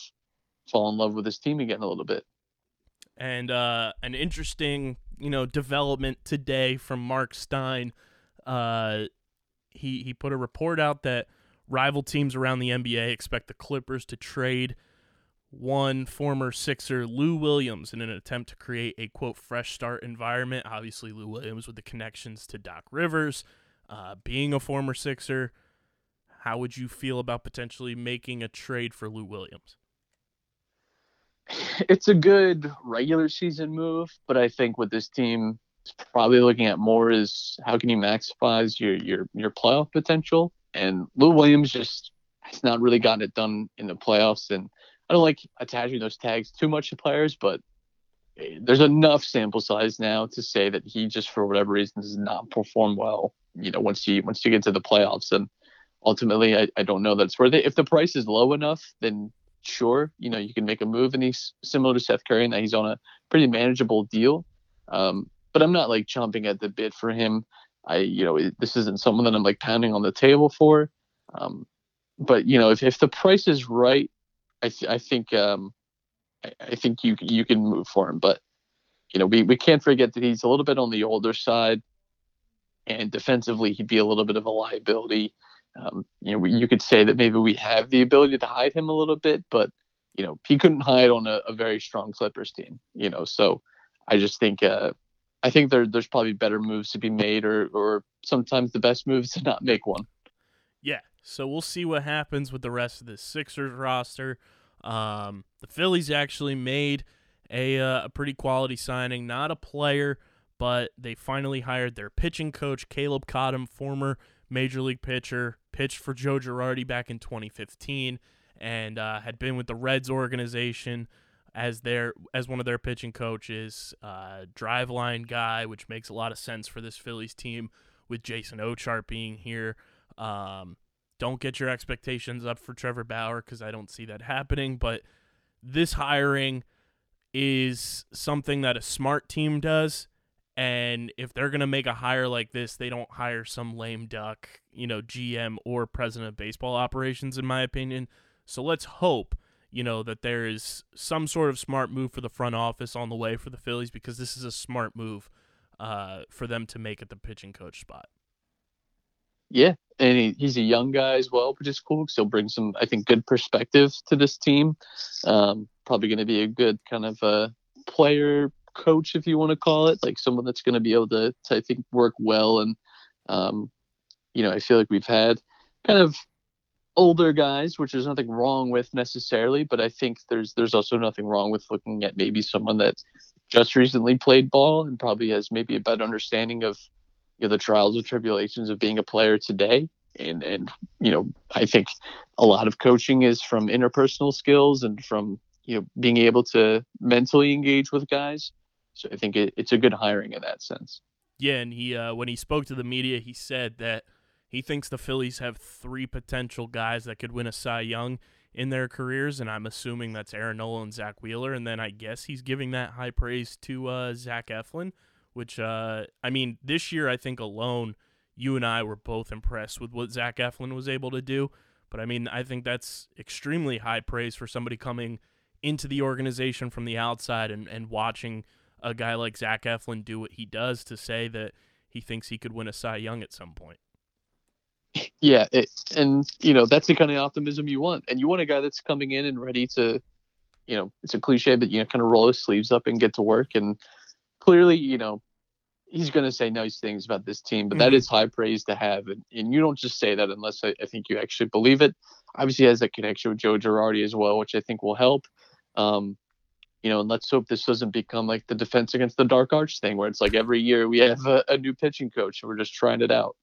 fall in love with this team again a little bit. And uh, an interesting, you know, development today from Marc Stein. Uh, he he put a report out that rival teams around the NBA expect the Clippers to trade one former Sixer Lou Williams in an attempt to create a quote fresh start environment. Obviously, Lou Williams with the connections to Doc Rivers, uh, being a former Sixer. How would you feel about potentially making a trade for Lou Williams? It's a good regular season move, but I think what this team is probably looking at more is how can you maximize your your your playoff potential. And Lou Williams just has not really gotten it done in the playoffs, and I don't like attaching those tags too much to players, but eh, there's enough sample size now to say that he just for whatever reason does not perform well. You know, once you once you get to the playoffs, and ultimately, I, I don't know that it's worth it. If the price is low enough, then sure, you know, you can make a move, and he's similar to Seth Curry in that he's on a pretty manageable deal. Um, but I'm not like chomping at the bit for him. I, you know, this isn't someone that I'm like pounding on the table for. Um, but you know, if, if the price is right, I, th- I think, um, I, I think you you can move for him. But you know, we we can't forget that he's a little bit on the older side, and defensively, he'd be a little bit of a liability. Um, you know, we, you could say that maybe we have the ability to hide him a little bit, but you know, he couldn't hide on a, a very strong Clippers team. You know, so I just think uh, I think there there's probably better moves to be made, or or sometimes the best moves to not make one. Yeah, so we'll see what happens with the rest of the Sixers roster. Um, the Phillies actually made a uh, a pretty quality signing, not a player, but they finally hired their pitching coach, Caleb Cotham, former major league pitcher, pitched for Joe Girardi back in 2015, and uh, had been with the Reds organization as their as one of their pitching coaches, uh, Driveline guy, which makes a lot of sense for this Phillies team with Jason Ochart being here. Um, don't get your expectations up for Trevor Bauer because I don't see that happening. But this hiring is something that a smart team does. And if they're going to make a hire like this, they don't hire some lame duck, you know, GM or president of baseball operations, in my opinion. So let's hope, you know, that there is some sort of smart move for the front office on the way for the Phillies because this is a smart move uh, for them to make at the pitching coach spot. Yeah, and he, he's a young guy as well, which is cool. So bring some, I think, good perspective to this team. Um, probably going to be a good kind of uh, player coach, if you want to call it, like someone that's going to be able to, to, I think, work well. And um, you know, I feel like we've had kind of older guys, which there's nothing wrong with necessarily, but I think there's there's also nothing wrong with looking at maybe someone that just recently played ball and probably has maybe a better understanding of know the trials and tribulations of being a player today. And and you know i think a lot of coaching is from interpersonal skills and from you know being able to mentally engage with guys. So i think it, it's a good hiring in that sense. Yeah, and he uh, when he spoke to the media, he said that he thinks the Phillies have three potential guys that could win a Cy Young in their careers, and I'm assuming that's Aaron Nola and Zack Wheeler. And then I guess he's giving that high praise to uh, Zach Eflin, which uh, I mean, this year I think alone, you and I were both impressed with what Zach Eflin was able to do. But I mean, I think that's extremely high praise for somebody coming into the organization from the outside and, and watching a guy like Zach Eflin do what he does to say that he thinks he could win a Cy Young at some point. Yeah, it, and you know that's the kind of optimism you want, and you want a guy that's coming in and ready to, you know, it's a cliche, but you know, kind of roll his sleeves up and get to work. And clearly, you know, he's going to say nice things about this team, but that Mhm. is high praise to have, and, and you don't just say that unless I, I think you actually believe it. Obviously, he has that connection with Joe Girardi as well, which I think will help. Um, you know, and let's hope this doesn't become like the defense against the dark arch thing, where it's like every year we have a, a new pitching coach and we're just trying it out.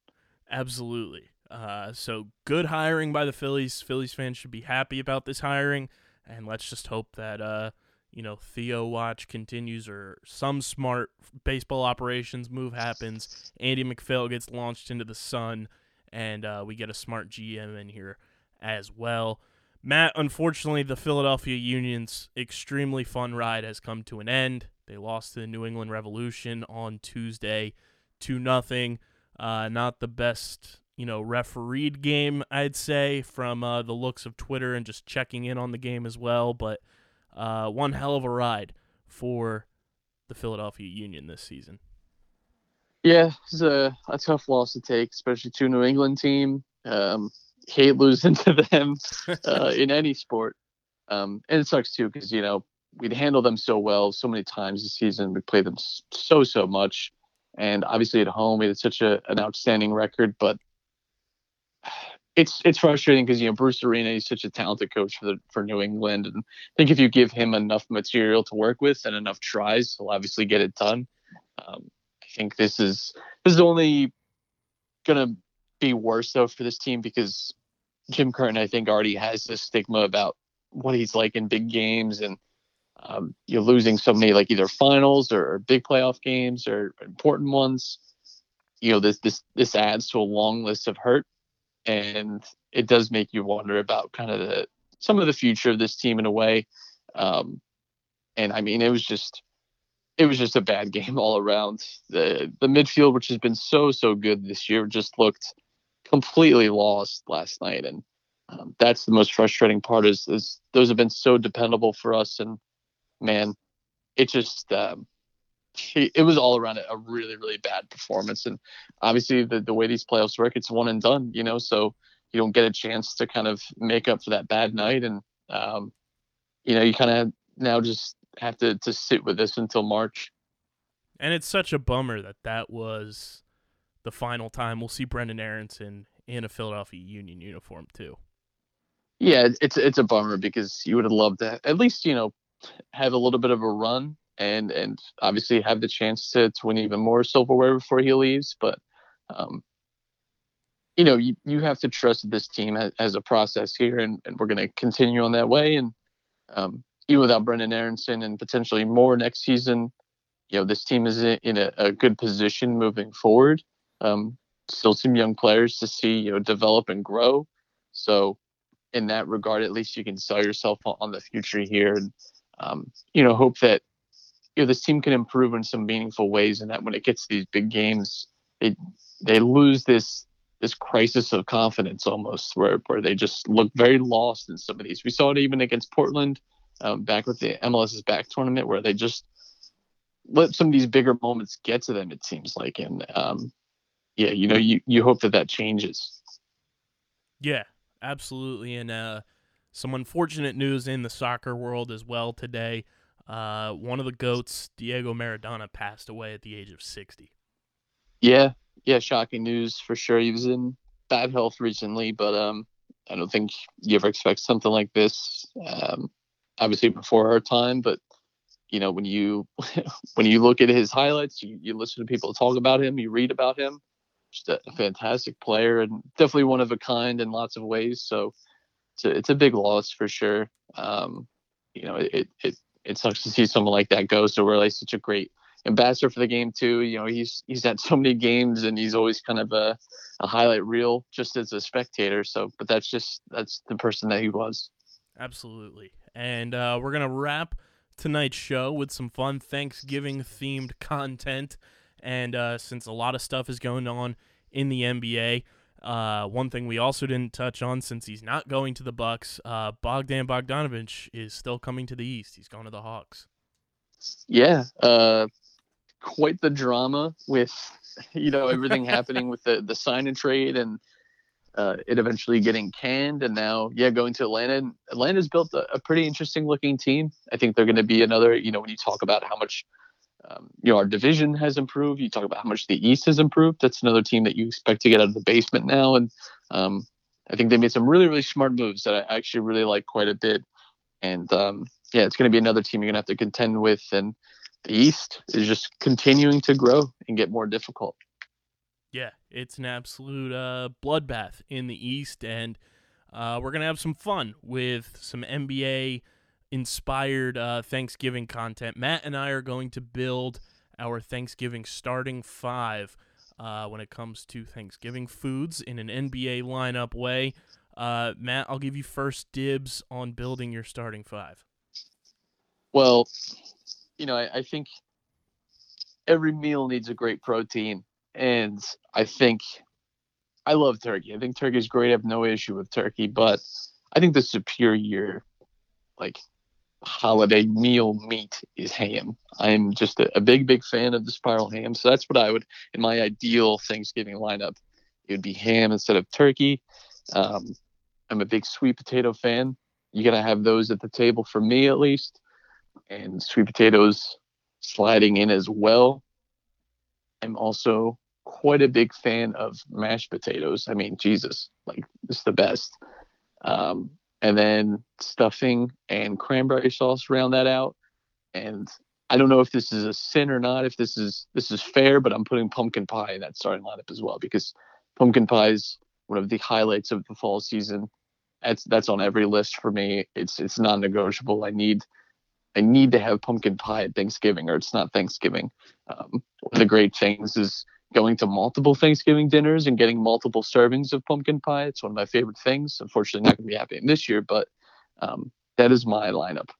Absolutely. Uh, so good hiring by the Phillies. Phillies fans should be happy about this hiring, and let's just hope that uh, you know Theo Watch continues or some smart baseball operations move happens. Andy MacPhail gets launched into the sun, and uh, we get a smart GM in here as well. Matt, unfortunately, the Philadelphia Union's extremely fun ride has come to an end. They lost to the New England Revolution on Tuesday, two nothing. Uh, not the best, you know, refereed game, I'd say, from uh, the looks of Twitter and just checking in on the game as well. But uh, one hell of a ride for the Philadelphia Union this season. Yeah, it's a, a tough loss to take, especially to a New England team. Um, hate losing to them uh, in any sport. Um, and it sucks too because, you know, we'd handled them so well so many times this season. We played them so, so much. And obviously at home, we had such a, an outstanding record. But it's it's frustrating because, you know, Bruce Arena is such a talented coach for, the, for New England. And I think if you give him enough material to work with and enough tries, he'll obviously get it done. Um, I think this is this is only gonna be worse though for this team because Jim Curtin I think already has this stigma about what he's like in big games and um, you're losing so many like either finals or, or big playoff games or important ones. You know this this this adds to a long list of hurt and it does make you wonder about kind of the some of the future of this team in a way. Um, and I mean it was just it was just a bad game all around. The the midfield, which has been so so good this year, just looked completely lost last night, and um, that's the most frustrating part. Is is those have been so dependable for us, and man, it just um, it, it was all around a, a really really bad performance. And obviously the the way these playoffs work, it's one and done, you know, so you don't get a chance to kind of make up for that bad night, and um, you know you kind of now just have to to sit with this until March. And it's such a bummer that that was the final time we'll see Brenden Aaronson in a Philadelphia Union uniform, too. Yeah, it's it's a bummer because you would have loved to at least you know have a little bit of a run and and obviously have the chance to, to win even more silverware before he leaves. But um, you know you, you have to trust that this team has, has a process here, and, and we're going to continue on that way. And um, even without Brenden Aaronson and potentially more next season, you know this team is in, a, a good position moving forward. Um, still some young players to see you know develop and grow. So in that regard, at least you can sell yourself on, on the future here, and um, you know hope that you know this team can improve in some meaningful ways, and that when it gets to these big games, they they lose this this crisis of confidence almost, where where they just look very lost in some of these. We saw it even against Portland um, back with the MLS's back tournament, where they just let some of these bigger moments get to them. It seems like, and um, yeah, you know, you you hope that that changes. Yeah, absolutely. And uh, some unfortunate news in the soccer world as well today. Uh, one of the goats, Diego Maradona, passed away at the age of 60. Yeah, yeah, shocking news for sure. He was in bad health recently, but um, I don't think you ever expect something like this. Um, obviously before our time, but you know when you when you look at his highlights, you, you listen to people talk about him, you read about him. Just a fantastic player and definitely one of a kind in lots of ways. So it's a, it's a big loss for sure. Um, you know, it, it it sucks to see someone like that go so early. Such a great ambassador for the game too. You know, he's he's had so many games and he's always kind of a, a highlight reel just as a spectator. So, but that's just that's the person that he was. Absolutely. And uh, we're to wrap tonight's show with some fun Thanksgiving themed content. And uh, since a lot of stuff is going on in the NBA, uh, one thing we also didn't touch on since he's not going to the Bucks, uh, Bogdan Bogdanovich is still coming to the East. He's gone to the Hawks. Yeah, uh, quite the drama with you know everything happening with the the sign and trade and uh, it eventually getting canned and now yeah going to Atlanta. And Atlanta's built a, a pretty interesting looking team. I think they're going to be another you know when you talk about how much um, you know our division has improved, you talk about how much the East has improved. That's another team that you expect to get out of the basement now and. Um, I think they made some really, really smart moves that I actually really like quite a bit. And um, yeah, it's going to be another team you're going to have to contend with. And the East is just continuing to grow and get more difficult. Yeah, it's an absolute uh, bloodbath in the East, and uh, we're gonna have some fun with some NBA inspired uh, Thanksgiving content. Matt and I are going to build our Thanksgiving starting five uh, when it comes to Thanksgiving foods in an NBA lineup way. Uh, Matt, I'll give you first dibs on building your starting five. Well, you know, I, I think every meal needs a great protein. And I think I love turkey. I think turkey is great. I have no issue with turkey, but I think the superior, like, holiday meal meat is ham. I'm just a, a big, big fan of the spiral ham. So that's what I would, in my ideal Thanksgiving lineup, it would be ham instead of turkey. Um, I'm a big sweet potato fan. You got to have those at the table for me at least. And sweet potatoes sliding in as well. I'm also quite a big fan of mashed potatoes. I mean, Jesus, like it's the best. Um, and then stuffing and cranberry sauce round that out. And I don't know if this is a sin or not, if this is this is fair, but I'm putting pumpkin pie in that starting lineup as well because pumpkin pie is one of the highlights of the fall season. That's that's on every list for me. It's it's non-negotiable. I need I need to have pumpkin pie at Thanksgiving, or it's not Thanksgiving. Um, one of the great things is going to multiple Thanksgiving dinners and getting multiple servings of pumpkin pie. It's one of my favorite things. Unfortunately, not going to be happening this year, but um, that is my lineup.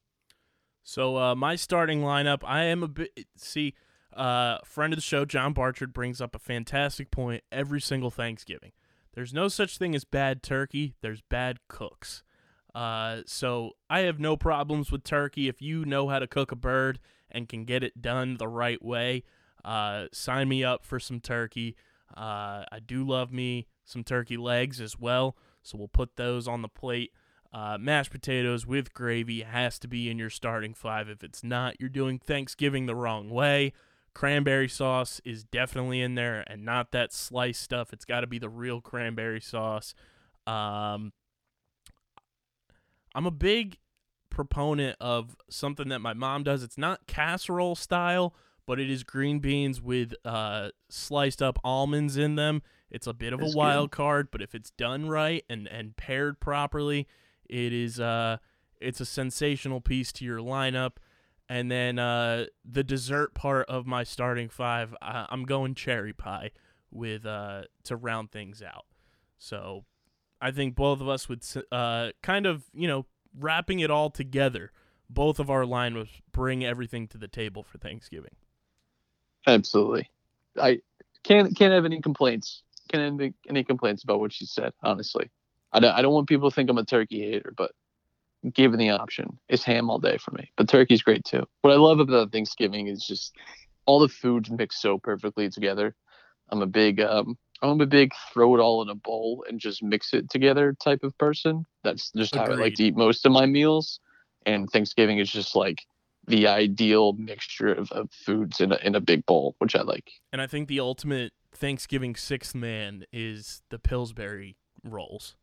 So uh, my starting lineup, I am a bit. See, uh, friend of the show, John Barchard, brings up a fantastic point every single Thanksgiving. There's no such thing as bad turkey. There's bad cooks. Uh, so I have no problems with turkey if you know how to cook a bird and can get it done the right way. Uh, sign me up for some turkey. Uh, I do love me some turkey legs as well, so we'll put those on the plate. Uh, mashed potatoes with gravy has to be in your starting five. If it's not, you're doing Thanksgiving the wrong way. Cranberry sauce is definitely in there and not that sliced stuff. It's got to be the real cranberry sauce. Um, I'm a big proponent of something that my mom does. It's not casserole style, but it is green beans with uh, sliced up almonds in them. It's a bit of That's a good. wild card, but if it's done right and, and paired properly, it is uh, it's a sensational piece to your lineup. And then uh, the dessert part of my starting five, I, I'm going cherry pie with uh, to round things out. So I think both of us would uh, kind of, you know, wrapping it all together. Both of our lineups bring everything to the table for Thanksgiving. Absolutely. I can't can't have any complaints. Can't have any, complaints about what she said. Honestly, I don't I don't want people to think I'm a turkey hater, but given the option, it's ham all day for me. But turkey's great too. What I love about Thanksgiving is just all the foods mix so perfectly together. I'm a big um I'm a big throw it all in a bowl and just mix it together type of person. That's just how I like to eat most of my meals. And Thanksgiving is just like the ideal mixture of, of foods in a, in a big bowl, which I like. And I think the ultimate Thanksgiving sixth man is the Pillsbury rolls.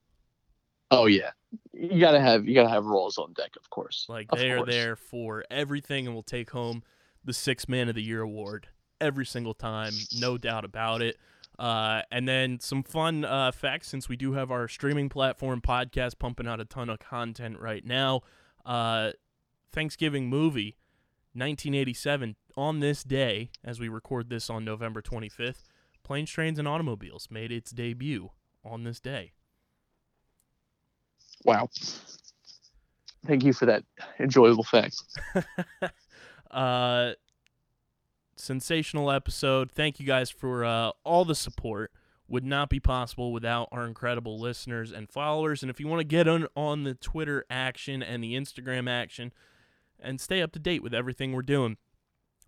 Oh yeah, you gotta have you gotta have rolls on deck, of course. Like Of they are there for everything and will take home the six man of the year award every single time, no doubt about it. Uh, and then some fun uh, facts since we do have our streaming platform podcast pumping out a ton of content right now. Uh, Thanksgiving movie 1987, on this day, as we record this on November 25th, Planes, Trains, and Automobiles made its debut on this day. Wow. Thank you for that enjoyable fact. uh, sensational episode. Thank you guys for uh, all the support. Would not be possible without our incredible listeners and followers. And if you want to get on, on the Twitter action and the Instagram action and stay up to date with everything we're doing,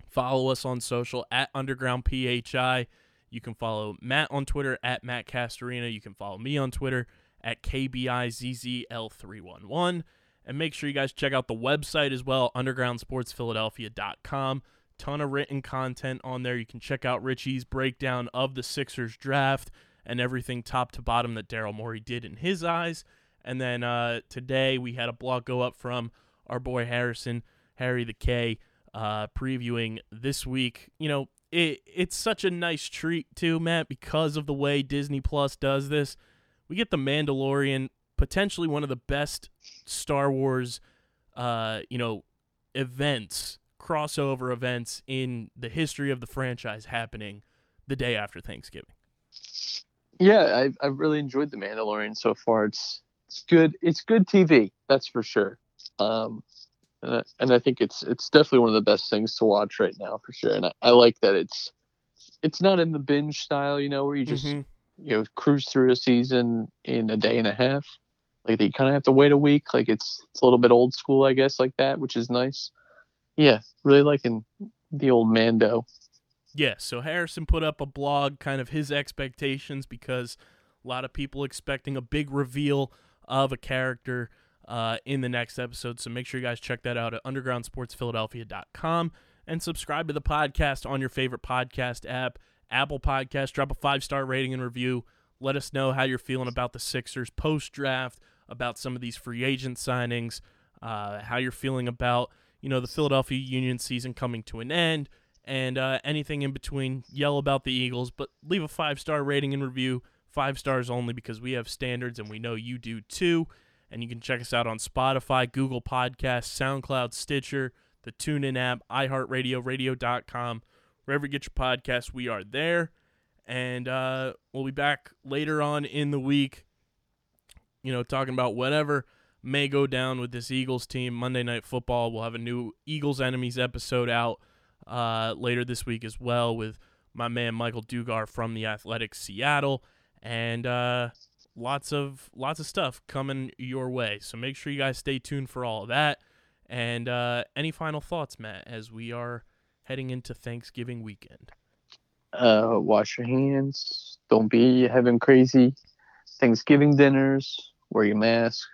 follow us on social at Underground PHI. You can follow Matt on Twitter at Matt Castorina. You can follow me on Twitter at KBIZZL311. And make sure you guys check out the website as well, undergroundsportsphiladelphia.com. Ton of written content on there. You can check out Richie's breakdown of the Sixers draft and everything top to bottom that Daryl Morey did in his eyes. And then uh, today we had a blog go up from our boy Harrison, Harry the K, uh, previewing this week. You know, it, it's such a nice treat too, Matt, because of the way Disney Plus does this. We get the Mandalorian, potentially one of the best Star Wars, uh, you know, events, crossover events in the history of the franchise happening the day after Thanksgiving. Yeah, I've I've really enjoyed the Mandalorian so far. It's it's good. It's good TV, that's for sure. Um, and I, and I think it's it's definitely one of the best things to watch right now for sure. And I, I like that it's it's not in the binge style, you know, where you just Mhm. you know cruise through a season in a day and a half. Like you kind of have to wait a week. Like it's it's a little bit old school, I guess, like that, which is nice. Yeah, really liking the old Mando. Yeah, so Harrison put up a blog, kind of his expectations, because a lot of people expecting a big reveal of a character uh, in the next episode. So make sure you guys check that out at undergroundsportsphiladelphia.com and subscribe to the podcast on your favorite podcast app, Apple Podcast. Drop a five star rating and review. Let us know how you're feeling about the Sixers post draft, about some of these free agent signings, uh, how you're feeling about you know the Philadelphia Union season coming to an end and uh, anything in between. Yell about the Eagles, but leave a five star rating and review. Five stars only because we have standards and we know you do too. And you can check us out on Spotify, Google Podcasts, SoundCloud, Stitcher, the TuneIn app, iHeartRadio, radio.com. Wherever you get your podcasts, we are there. And uh, we'll be back later on in the week, you know, talking about whatever may go down with this Eagles team. Monday Night Football. We'll have a new Eagles Enemies episode out uh, later this week as well with my man Michael Dugar from the Athletic Seattle, and uh, lots of lots of stuff coming your way. So make sure you guys stay tuned for all of that. And uh, any final thoughts, Matt, as we are heading into Thanksgiving weekend? Uh, wash your hands. Don't be having crazy Thanksgiving dinners. Wear your mask.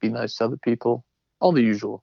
Be nice to other people. All the usual.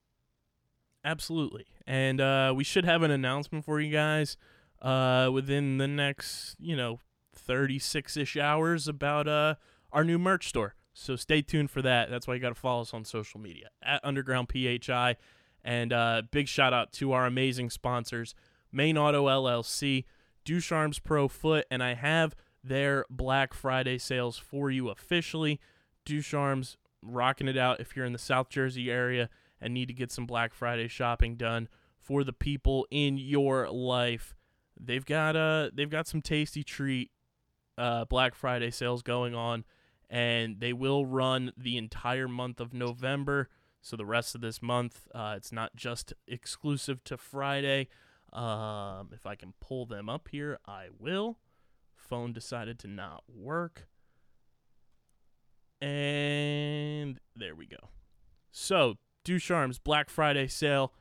Absolutely. And uh, we should have an announcement for you guys uh, within the next, you know, 36 ish hours about uh, our new merch store. So stay tuned for that. That's why you got to follow us on social media at Underground PHI. And uh, big shout out to our amazing sponsors, Main Auto LLC, Ducharme's Pro Foot, and I have their Black Friday sales for you officially. Ducharme's rocking it out if you're in the South Jersey area and need to get some Black Friday shopping done for the people in your life. They've got uh they've got some tasty treat uh Black Friday sales going on and they will run the entire month of November. So the rest of this month, uh, it's not just exclusive to Friday. Um, if I can pull them up here, I will. Phone decided to not work. And there we go. So, Ducharme's Black Friday sale.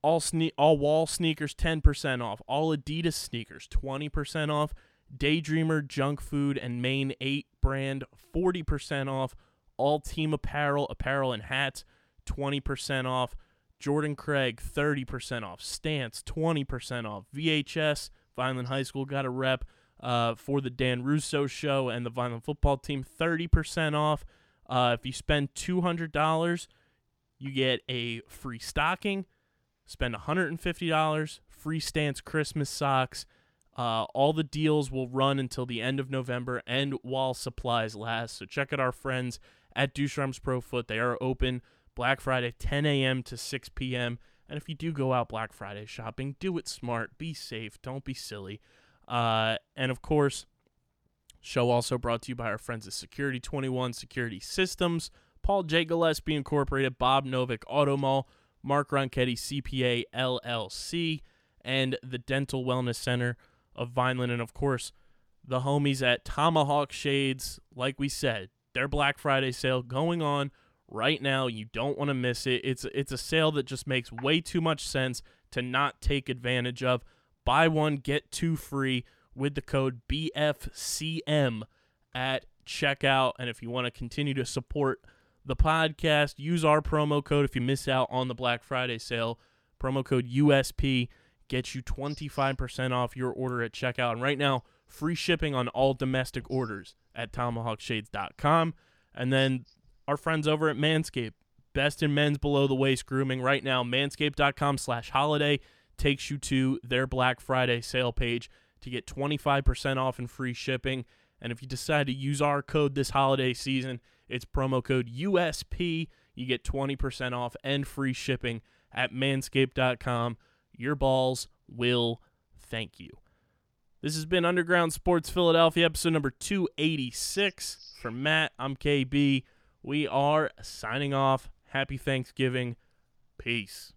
All sne- all wall sneakers 10% off. All Adidas sneakers 20% off. Daydreamer, Junk Food, and Main 8 brand 40% off. All team apparel, apparel and hats 20% off. Jordan Craig 30% off. Stance 20% off. VHS, Vineland High School got a rep uh, for the Dan Russo show and the Vineland football team 30% off. Uh, if you spend $200, you get a free stocking. Spend $150, free Stance Christmas socks. Uh, all the deals will run until the end of November and while supplies last. So check out our friends at Ducharme's Pro Foot. They are open Black Friday, 10 a.m. to 6 p.m. And if you do go out Black Friday shopping, do it smart, be safe, don't be silly. Uh, and of course, show also brought to you by our friends at Security 21 Security Systems, Paul J. Gillespie Incorporated, Bob Novick Auto Mall, Mark Ronchetti CPA LLC, and the Dental Wellness Center of Vineland, and of course, the homies at Tomahawk Shades. Like we said, their Black Friday sale going on right now. You don't want to miss it. It's it's a sale that just makes way too much sense to not take advantage of. Buy one get two free with the code BFCM at checkout. And if you want to continue to support the podcast, use our promo code if you miss out on the Black Friday sale. Promo code USP gets you 25% off your order at checkout. And right now, free shipping on all domestic orders at tomahawkshades.com. And then our friends over at Manscaped, best in men's below the waist grooming right now, manscaped.com slash holiday takes you to their Black Friday sale page to get 25% off and free shipping. And if you decide to use our code this holiday season, it's promo code USP. You get 20% off and free shipping at manscaped.com. Your balls will thank you. This has been Underground Sports Philadelphia, episode number 286. For Matt, I'm KB. We are signing off. Happy Thanksgiving. Peace.